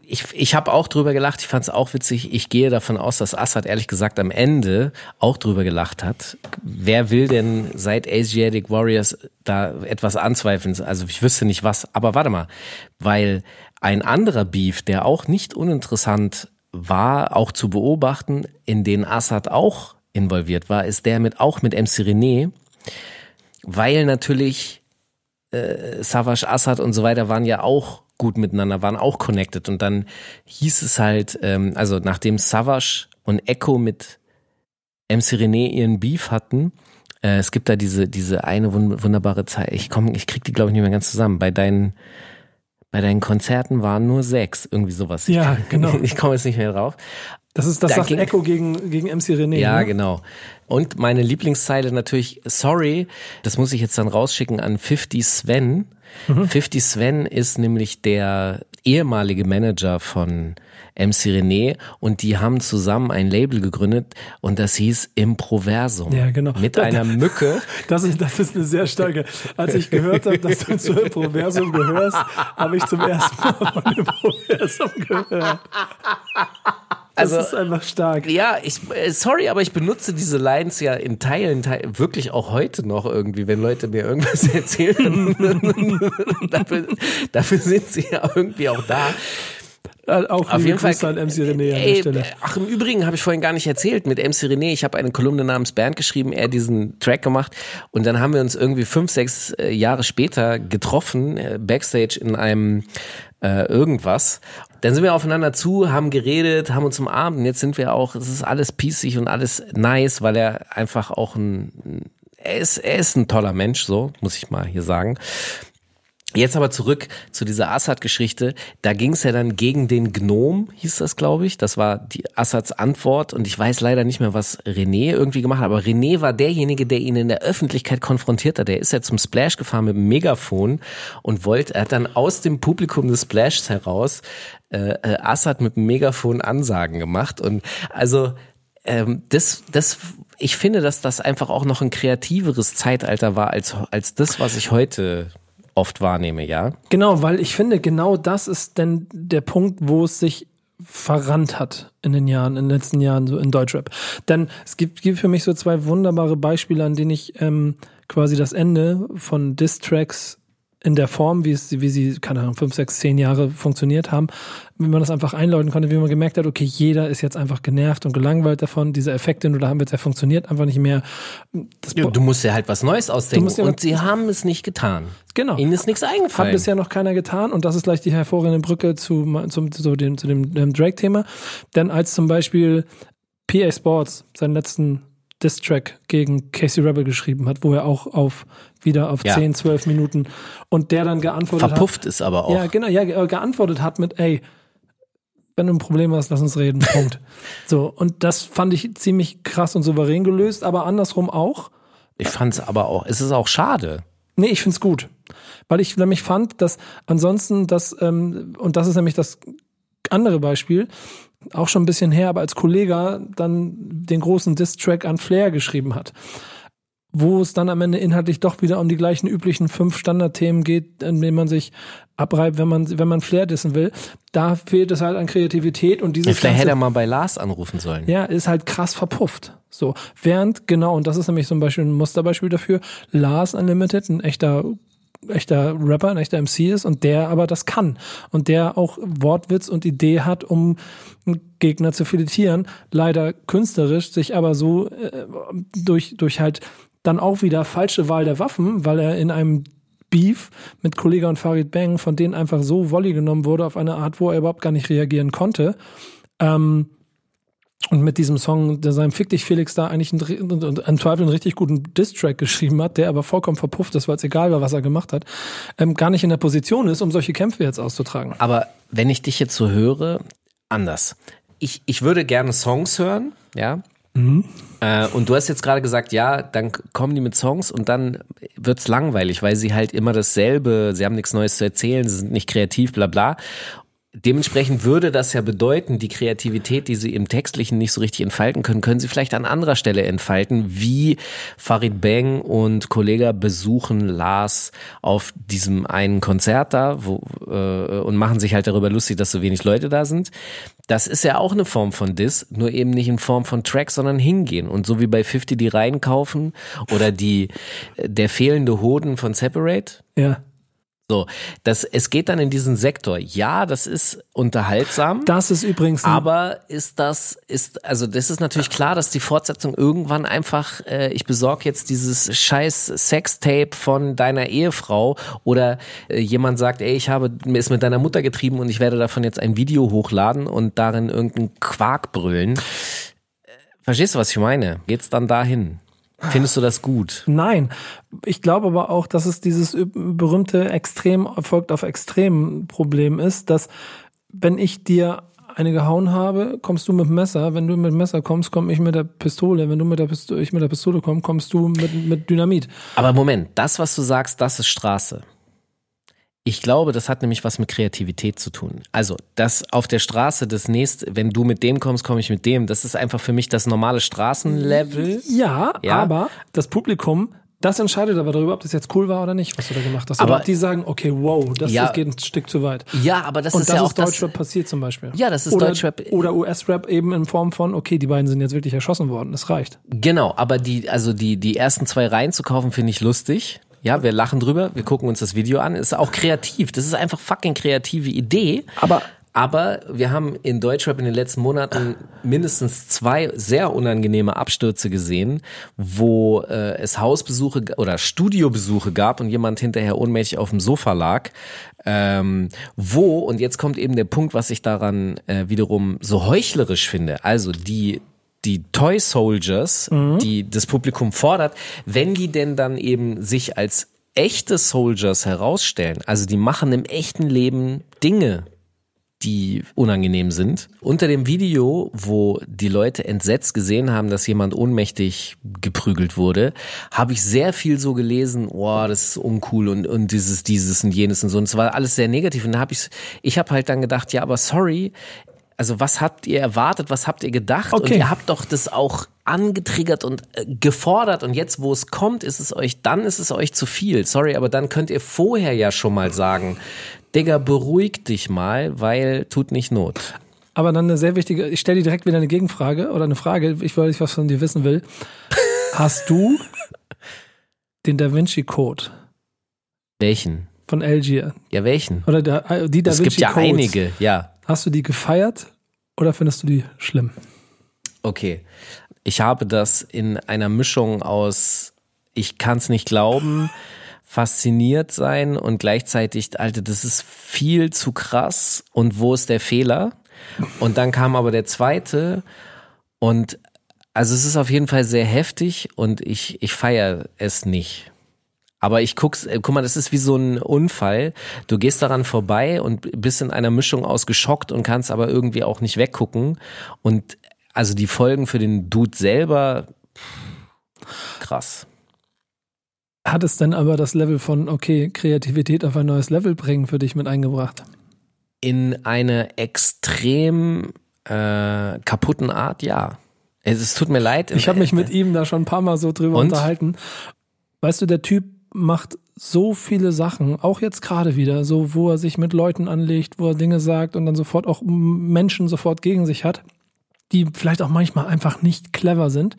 ich, ich habe auch drüber gelacht, ich fand es auch witzig. Ich gehe davon aus, dass Assad ehrlich gesagt am Ende auch drüber gelacht hat. Wer will denn seit Asiatic Warriors da etwas anzweifeln? Also ich wüsste nicht was, aber warte mal, weil ein anderer Beef, der auch nicht uninteressant war, auch zu beobachten, in den Assad auch involviert war, ist der mit auch mit MC René, weil natürlich äh, Savage Assad und so weiter waren ja auch gut miteinander, waren auch connected. Und dann hieß es halt, ähm, also nachdem Savage und Echo mit MC René ihren Beef hatten, äh, es gibt da diese, diese eine wunderbare Zeit, ich komme, ich krieg die glaube ich nicht mehr ganz zusammen. Bei deinen, bei deinen Konzerten waren nur sechs, irgendwie sowas. Ja, genau. Ich komme jetzt nicht mehr drauf. Das ist das Da sagt Echo gegen, gegen MC René. Ja, ne? genau. Und meine Lieblingszeile natürlich, sorry, das muss ich jetzt dann rausschicken an 50 Sven. 50 Sven ist nämlich der ehemalige Manager von MC René und die haben zusammen ein Label gegründet und das hieß Improversum. Ja, genau. Mit einer Mücke. Das ist, das ist eine sehr starke. Als ich gehört habe, dass du zu Improversum gehörst, habe ich zum ersten Mal von Improversum gehört. Das Also- ist einfach stark. Ja, ich, äh, sorry, aber ich benutze diese Lines ja in Teilen, Teilen wirklich auch heute noch irgendwie, wenn Leute mir irgendwas erzählen. dafür, dafür sind sie ja irgendwie auch da. Äh, Auch Auf jeden Fall. An MC René an der Ey, Stelle. Ach, im Übrigen habe ich vorhin gar nicht erzählt mit MC René. Ich habe eine Kolumne namens Bernd geschrieben, er diesen Track gemacht und dann haben wir uns irgendwie fünf, sechs äh, Jahre später getroffen, äh, backstage in einem äh, irgendwas. Dann sind wir aufeinander zu, haben geredet, haben uns umarmt jetzt sind wir auch, es ist alles pießig und alles nice, weil er einfach auch ein, er ist, er ist ein toller Mensch, so, muss ich mal hier sagen. Jetzt aber zurück zu dieser Assad-Geschichte. Da ging es ja dann gegen den Gnom, hieß das, glaube ich. Das war die Assads Antwort. Und ich weiß leider nicht mehr, was René irgendwie gemacht hat. Aber René war derjenige, der ihn in der Öffentlichkeit konfrontiert hat. Der ist ja zum Splash gefahren mit dem Megafon und wollte, er hat dann aus dem Publikum des Splashs heraus äh, äh, Assad mit dem Megafon Ansagen gemacht. Und also ähm, das, das, ich finde, dass das einfach auch noch ein kreativeres Zeitalter war als, als das, was ich heute oft wahrnehme, ja. Genau, weil ich finde, genau das ist denn der Punkt, wo es sich verrannt hat in den Jahren, in den letzten Jahren so in Deutschrap. Denn es gibt, gibt für mich so zwei wunderbare Beispiele, an denen ich ähm, quasi das Ende von Diss-Tracks in der Form, wie es, wie sie, keine Ahnung, fünf, sechs, zehn Jahre funktioniert haben, wie man das einfach einläuten konnte, wie man gemerkt hat, okay, jeder ist jetzt einfach genervt und gelangweilt davon, dieser Effekt, den du da haben willst, der funktioniert einfach nicht mehr. Das Du musst ja halt was Neues ausdenken. ja und sie haben es nicht getan. Genau. Ihnen ist nichts Hat eingefallen. bisher noch keiner getan und das ist gleich die hervorragende Brücke zu, zum, zu dem, zu dem ähm, Drake-Thema. Denn als zum Beispiel PA Sports seinen letzten Diss-Track gegen Casey Rebel geschrieben hat, wo er auch auf wieder auf Ja. 10, 12 Minuten und der dann geantwortet Verpufft ist aber hat. auch. Ja, genau, ja, ge- geantwortet hat mit, ey, wenn du ein Problem hast, lass uns reden. Punkt. so, und das fand ich ziemlich krass und souverän gelöst, aber andersrum auch. Ich fand es aber auch, es ist auch schade. Nee, ich find's gut. Weil ich nämlich fand, dass ansonsten das, ähm, und das ist nämlich das andere Beispiel, auch schon ein bisschen her, aber als Kollege dann den großen Diss-Track an Flair geschrieben hat. Wo es dann am Ende inhaltlich doch wieder um die gleichen üblichen fünf Standardthemen geht, in denen man sich abreibt, wenn man, wenn man Flair dissen will. Da fehlt es halt an Kreativität und dieses Vielleicht ganze- hätte er mal bei Lars anrufen sollen. ja, ist halt krass verpufft. So, während, genau, und das ist nämlich zum Beispiel ein Musterbeispiel dafür, Lars Unlimited, ein echter, echter Rapper, ein echter MC ist und der aber das kann. Und der auch Wortwitz und Idee hat, um Gegner zu filetieren. Leider künstlerisch, sich aber so äh, durch, durch halt dann auch wieder falsche Wahl der Waffen, weil er in einem Beef mit Kollega und Farid Bang, von denen einfach so Volley genommen wurde auf eine Art, wo er überhaupt gar nicht reagieren konnte. Ähm, und mit diesem Song, der seinem Fick dich Felix da eigentlich einen, im Zweifel einen richtig guten Diss-Track geschrieben hat, der aber vollkommen verpufft ist, weil es egal war, was er gemacht hat, ähm, gar nicht in der Position ist, um solche Kämpfe jetzt auszutragen. Aber wenn ich dich jetzt so höre, anders. Ich, ich würde gerne Songs hören, ja. Äh, und du hast jetzt gerade gesagt, ja, dann kommen die mit Songs und dann wird's langweilig, weil sie halt immer dasselbe, sie haben nichts Neues zu erzählen, sie sind nicht kreativ, bla bla. Dementsprechend würde das ja bedeuten, die Kreativität, die sie im Textlichen nicht so richtig entfalten können, können sie vielleicht an anderer Stelle entfalten, wie Farid Bang und Kollege besuchen Lars auf diesem einen Konzert da wo, äh, und machen sich halt darüber lustig, dass so wenig Leute da sind. Das ist ja auch eine Form von Diss, nur eben nicht in Form von Track, sondern hingehen. Und so wie bei 50 die reinkaufen oder die der fehlende Hoden von Separate, Ja. So, das, es geht dann in diesen Sektor. Ja, das ist unterhaltsam. Das ist übrigens aber ist das, ist, also das ist natürlich klar, dass die Fortsetzung irgendwann einfach, äh, ich besorge jetzt dieses scheiß Sextape von deiner Ehefrau oder äh, jemand sagt, ey, ich habe ist mit deiner Mutter getrieben und ich werde davon jetzt ein Video hochladen und darin irgendeinen Quark brüllen. Äh, Verstehst du, was ich meine? Geht's dann dahin? Findest du das gut? Nein, ich glaube aber auch, dass es dieses berühmte Extrem folgt auf Extrem Problem ist, dass wenn ich dir eine gehauen habe, kommst du mit dem Messer. Wenn du mit dem Messer kommst, komme ich mit der Pistole. Wenn du mit der Pistole, ich mit der Pistole komme, kommst du mit, mit Dynamit. Aber Moment, das, was du sagst, das ist Straße. Ich glaube, das hat nämlich was mit Kreativität zu tun. Also, das auf der Straße das nächste, wenn du mit dem kommst, komme ich mit dem. Das ist einfach für mich das normale Straßenlevel. Ja, Ja. aber das Publikum, das entscheidet aber darüber, ob das jetzt cool war oder nicht, was du da gemacht hast. Aber- oder ob die sagen, okay, wow, das, Ja. das geht ein Stück zu weit. Ja, aber das Und ist das ja auch ist das. Deutschrap passiert zum Beispiel. Ja, das ist oder, Deutschrap. Oder US-Rap eben in Form von, okay, die beiden sind jetzt wirklich erschossen worden. Das reicht. Genau, aber die, also die, die ersten zwei Reihen zu kaufen, finde ich lustig. Ja, wir lachen drüber, wir gucken uns das Video an. Ist auch kreativ. Das ist einfach fucking kreative Idee. Aber Aber wir haben in Deutschrap in den letzten Monaten mindestens zwei sehr unangenehme Abstürze gesehen, wo äh, es Hausbesuche oder Studiobesuche gab und jemand hinterher ohnmächtig auf dem Sofa lag. Ähm, wo, und jetzt kommt eben der Punkt, was ich daran äh, wiederum so heuchlerisch finde. Also die die Toy Soldiers, die das Publikum fordert, wenn die denn dann eben sich als echte Soldiers herausstellen, also die machen im echten Leben Dinge, die unangenehm sind. Unter dem Video, wo die Leute entsetzt gesehen haben, dass jemand ohnmächtig geprügelt wurde, habe ich sehr viel so gelesen, oh, das ist uncool und, und dieses, dieses und jenes und so. Und es war alles sehr negativ. Und da habe ich, ich habe halt dann gedacht, ja, aber sorry, also was habt ihr erwartet, was habt ihr gedacht? Und Okay. ihr habt doch das auch angetriggert und äh, gefordert und jetzt, wo es kommt, ist es euch, dann ist es euch zu viel. Sorry, aber dann könnt ihr vorher ja schon mal sagen, Digga, beruhig dich mal, weil tut nicht Not. Aber dann eine sehr wichtige, ich stelle dir direkt wieder eine Gegenfrage oder eine Frage, ich weil ich was von dir wissen will. Hast du den Da Vinci Code Welchen? von Algier Ja, welchen? oder der, äh, die Da Es Vinci gibt ja Codes, einige, ja. Hast du die gefeiert oder findest du die schlimm? Okay. Ich habe das in einer Mischung aus, ich kann es nicht glauben, fasziniert sein und gleichzeitig, Alter, das ist viel zu krass und wo ist der Fehler? Und dann kam aber der zweite und also es ist auf jeden Fall sehr heftig und ich, ich feiere es nicht. Aber ich guck's, äh, guck mal, das ist wie so ein Unfall. Du gehst daran vorbei und bist in einer Mischung aus geschockt und kannst aber irgendwie auch nicht weggucken. Und also die Folgen für den Dude selber, krass. Hat es denn aber das Level von, okay, Kreativität auf ein neues Level bringen für dich mit eingebracht? In eine extrem äh, kaputten Art, ja. Es, es tut mir leid. Ich habe mich mit ihm da schon ein paar Mal so drüber Und? unterhalten. Weißt du, der Typ macht so viele Sachen, auch jetzt gerade wieder, so wo er sich mit Leuten anlegt, wo er Dinge sagt und dann sofort auch Menschen sofort gegen sich hat, die vielleicht auch manchmal einfach nicht clever sind,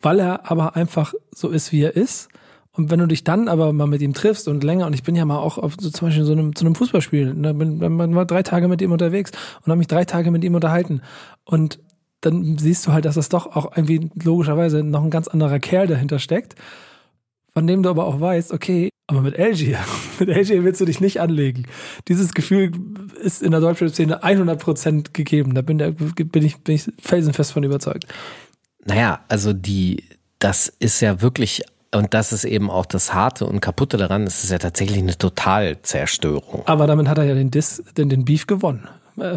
weil er aber einfach so ist, wie er ist. Und wenn du dich dann aber mal mit ihm triffst und länger, und ich bin ja mal auch auf so zum Beispiel so einem, zu einem Fußballspiel, da bin, man war drei Tage mit ihm unterwegs und habe mich drei Tage mit ihm unterhalten. Und dann siehst du halt, dass das doch auch irgendwie logischerweise noch ein ganz anderer Kerl dahinter steckt, von dem du aber auch weißt, okay, aber mit LG, mit LG willst du dich nicht anlegen. Dieses Gefühl ist in der deutschen Szene 100% gegeben. Da bin, der, bin, ich, bin ich felsenfest von überzeugt. Naja, also die, das ist ja wirklich, und das ist eben auch das Harte und Kaputte daran, es ist ja tatsächlich eine Totalzerstörung. Aber damit hat er ja den, Dis, den, den Beef gewonnen. Äh,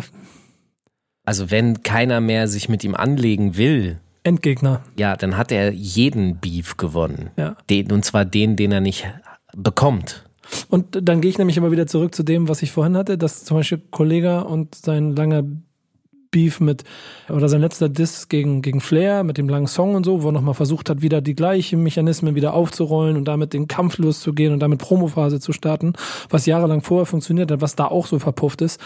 Also wenn keiner mehr sich mit ihm anlegen will, Endgegner. ja, dann hat er jeden Beef gewonnen. Ja. Den, und zwar den, den er nicht bekommt. Und dann gehe ich nämlich immer wieder zurück zu dem, was ich vorhin hatte, dass zum Beispiel Kollega und sein langer Beef mit, oder sein letzter Diss gegen, gegen Flair mit dem langen Song und so, wo er nochmal versucht hat, wieder die gleichen Mechanismen wieder aufzurollen und damit den Kampf loszugehen und damit Promophase zu starten, was jahrelang vorher funktioniert hat, was da auch so verpufft ist.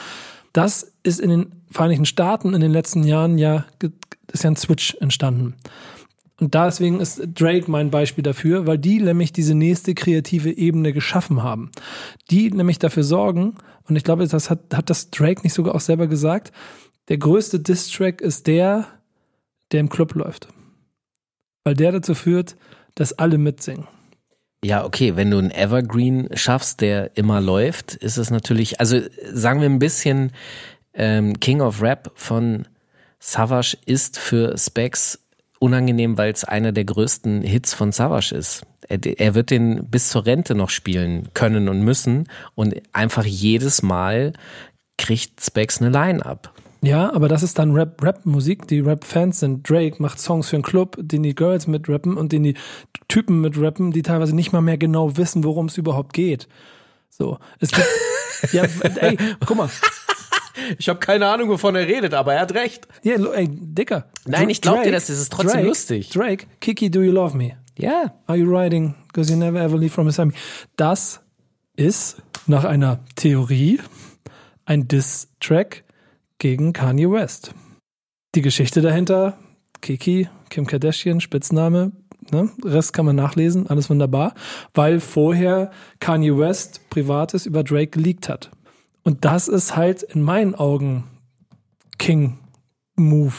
Das ist in den Vereinigten Staaten in den letzten Jahren ja, ist ja ein Switch entstanden. Und deswegen ist Drake mein Beispiel dafür, weil die nämlich diese nächste kreative Ebene geschaffen haben. Die nämlich dafür sorgen, und ich glaube, das hat, hat das Drake nicht sogar auch selber gesagt, der größte Diss-Track ist der, der im Club läuft. Weil der dazu führt, dass alle mitsingen. Ja, okay, wenn du einen Evergreen schaffst, der immer läuft, ist es natürlich, also sagen wir ein bisschen, ähm, King of Rap von Savage ist für Specs unangenehm, weil es einer der größten Hits von Savage ist. Er, er, wird den bis zur Rente noch spielen können und müssen und einfach jedes Mal kriegt Specs eine Line ab. Ja, aber das ist dann Rap, Rap-Musik. Die Rap-Fans sind. Drake macht Songs für einen Club, den die Girls mitrappen und den die Typen mitrappen, die teilweise nicht mal mehr genau wissen, worum es überhaupt geht. So. Es gibt, ja, ey, guck mal. Ich habe keine Ahnung, wovon er redet, aber er hat recht. Ja, ey, Dicker. Nein, ich glaube dir, das ist trotzdem Drake, lustig. Drake, Kiki, do you love me? Ja. Yeah. Are you riding? Because you never ever leave from beside me. Das ist nach einer Theorie ein Diss-Track gegen Kanye West. Die Geschichte dahinter, Kiki, Kim Kardashian, Spitzname, ne? Rest kann man nachlesen, alles wunderbar, weil vorher Kanye West Privates über Drake geleakt hat. Und das ist halt in meinen Augen King Move,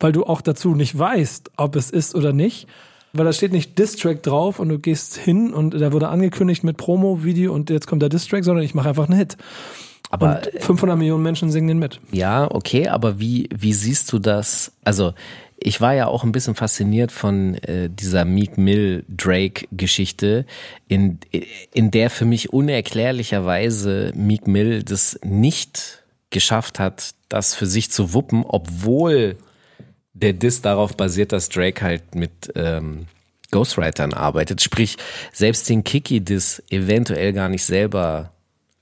weil du auch dazu nicht weißt, ob es ist oder nicht. Weil da steht nicht Distrack drauf und du gehst hin und da wurde angekündigt mit Promo-Video und jetzt kommt der Distrack, sondern ich mache einfach einen Hit. Aber und 500 Millionen Menschen singen den mit. Ja, okay, aber wie, wie siehst du das? Also, ich war ja auch ein bisschen fasziniert von äh, dieser Meek Mill Drake Geschichte, in, in der für mich unerklärlicherweise Meek Mill das nicht geschafft hat, das für sich zu wuppen, obwohl der Diss darauf basiert, dass Drake halt mit ähm, Ghostwritern arbeitet. Sprich, selbst den Kiki-Diss eventuell gar nicht selber,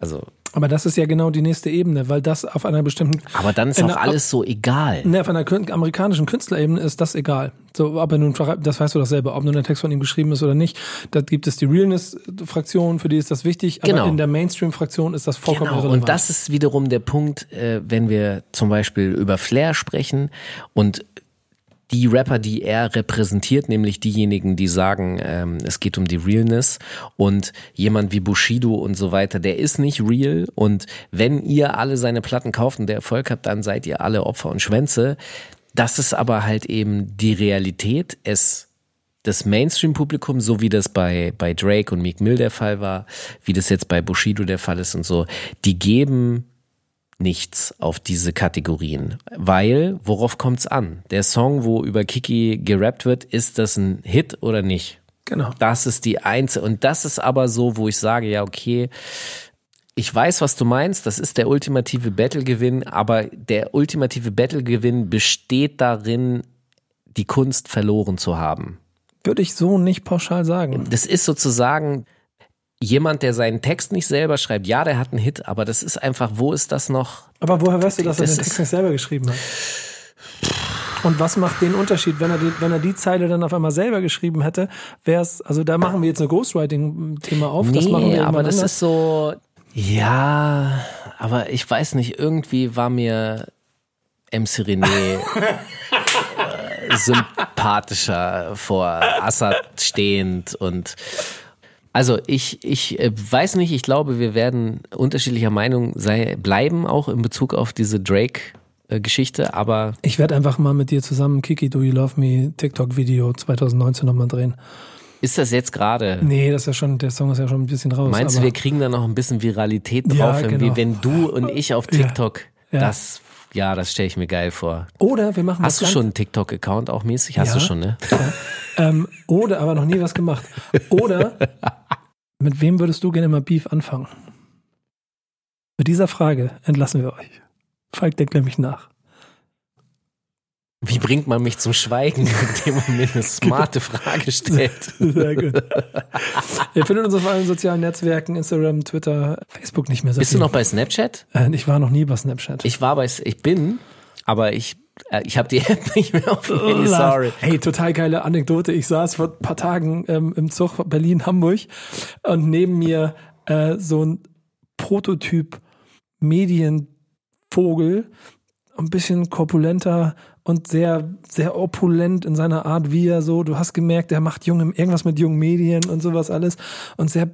also aber das ist ja genau die nächste Ebene, weil das auf einer bestimmten. Aber dann ist auch alles so egal. Ne, auf einer amerikanischen Künstlerebene ist das egal. So, ob er nun, das weißt du doch selber, ob nun der Text von ihm geschrieben ist oder nicht. Da gibt es die Realness-Fraktion, für die ist das wichtig. Aber genau. in der Mainstream-Fraktion ist das vollkommen genau. irrelevant. Und das ist wiederum der Punkt, äh, wenn wir zum Beispiel über Flair sprechen und die Rapper, die er repräsentiert, nämlich diejenigen, die sagen, ähm, es geht um die Realness und jemand wie Bushido und so weiter, der ist nicht real und wenn ihr alle seine Platten kauft und der Erfolg habt, dann seid ihr alle Opfer und Schwänze. Das ist aber halt eben die Realität. Es das Mainstream-Publikum, so wie das bei, bei Drake und Meek Mill der Fall war, wie das jetzt bei Bushido der Fall ist und so, die geben nichts auf diese Kategorien. Weil, worauf kommt's an? Der Song, wo über Kiki gerappt wird, ist das ein Hit oder nicht? Genau. Das ist die einzige. Und das ist aber so, wo ich sage, ja, okay, ich weiß, was du meinst, das ist der ultimative Battlegewinn, aber der ultimative Battlegewinn besteht darin, die Kunst verloren zu haben. Würde ich so nicht pauschal sagen. Das ist sozusagen jemand, der seinen Text nicht selber schreibt, ja, der hat einen Hit, aber das ist einfach, wo ist das noch? Aber woher weißt du, dass er den Text nicht selber geschrieben hat? Und was macht den Unterschied, wenn er die, wenn er die Zeile dann auf einmal selber geschrieben hätte, wäre es, also da machen wir jetzt ein Ghostwriting-Thema auf. Nee, das machen wir aber das anders. ist so, ja, aber ich weiß nicht, irgendwie war mir MC René äh, sympathischer vor Assad stehend und also ich, ich äh, weiß nicht, ich glaube, wir werden unterschiedlicher Meinung sei, bleiben, auch in Bezug auf diese Drake-Geschichte, aber. Ich werde einfach mal mit dir zusammen Kiki Do You Love Me TikTok-Video 2019 nochmal drehen. Ist das jetzt gerade? Nee, das ist ja schon, der Song ist ja schon ein bisschen raus. Meinst du, wir kriegen da noch ein bisschen Viralität drauf, ja, genau. wenn du und ich auf TikTok ja, ja. das ja, das stelle ich mir geil vor. Oder wir machen Hast du schon einen TikTok-Account auch mäßig? Hast ja, du schon, ne? Ja. ähm, oder, aber noch nie was gemacht. Oder mit wem würdest du gerne mal Beef anfangen? Mit dieser Frage entlassen wir euch. Falk denkt nämlich nach. Wie bringt man mich zum Schweigen, indem man mir eine smarte Frage stellt? Sehr gut. Ihr findet uns auf allen sozialen Netzwerken, Instagram, Twitter, Facebook nicht mehr so Bist viel. du noch bei Snapchat? Äh, Ich war noch nie bei Snapchat. Ich war bei, ich bin, aber ich, ich habe die App nicht mehr auf dem sorry. Hey, total geile Anekdote. Ich saß vor ein paar Tagen ähm, im Zug Berlin-Hamburg und neben mir äh, so ein Prototyp Medienvogel, ein bisschen korpulenter und sehr, sehr opulent in seiner Art, wie er so, du hast gemerkt, der macht junge, irgendwas mit jungen Medien und sowas alles und sehr,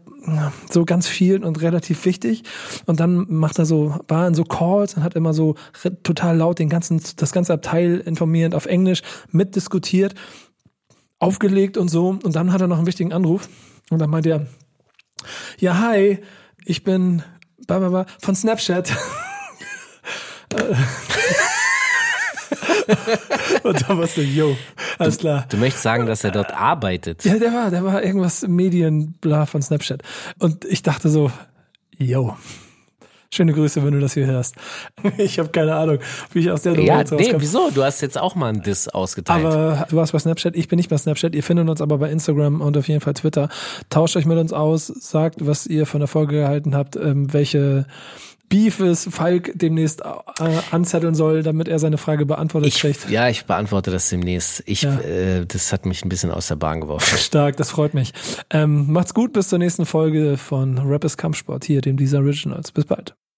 so ganz viel und relativ wichtig. Und dann macht er so, war in so Calls und hat immer so total laut den ganzen, das ganze Abteil informierend auf Englisch mitdiskutiert, aufgelegt und so. Und dann hat er noch einen wichtigen Anruf und dann meint er, ja, hi, ich bin von Snapchat. und da warst du, yo, alles klar. Du möchtest sagen, dass er dort arbeitet. Ja, der war, der war irgendwas Medienbla von Snapchat. Und ich dachte so, yo. Schöne Grüße, wenn du das hier hörst. Ich habe keine Ahnung, wie ich aus der Nummer Ja, jetzt nee, wieso? Du hast jetzt auch mal einen Diss ausgeteilt. Aber du warst bei Snapchat, ich bin nicht bei Snapchat. Ihr findet uns aber bei Instagram und auf jeden Fall Twitter. Tauscht euch mit uns aus, sagt, was ihr von der Folge gehalten habt, ähm, welche Beefes Falk demnächst äh, anzetteln soll, damit er seine Frage beantwortet ich, kriegt. ja, ich beantworte das demnächst. Ich, Ja. äh, das hat mich ein bisschen aus der Bahn geworfen. Stark, das freut mich. Ähm, macht's gut, bis zur nächsten Folge von Rappers Kampfsport hier, dem Dieser Originals. Bis bald.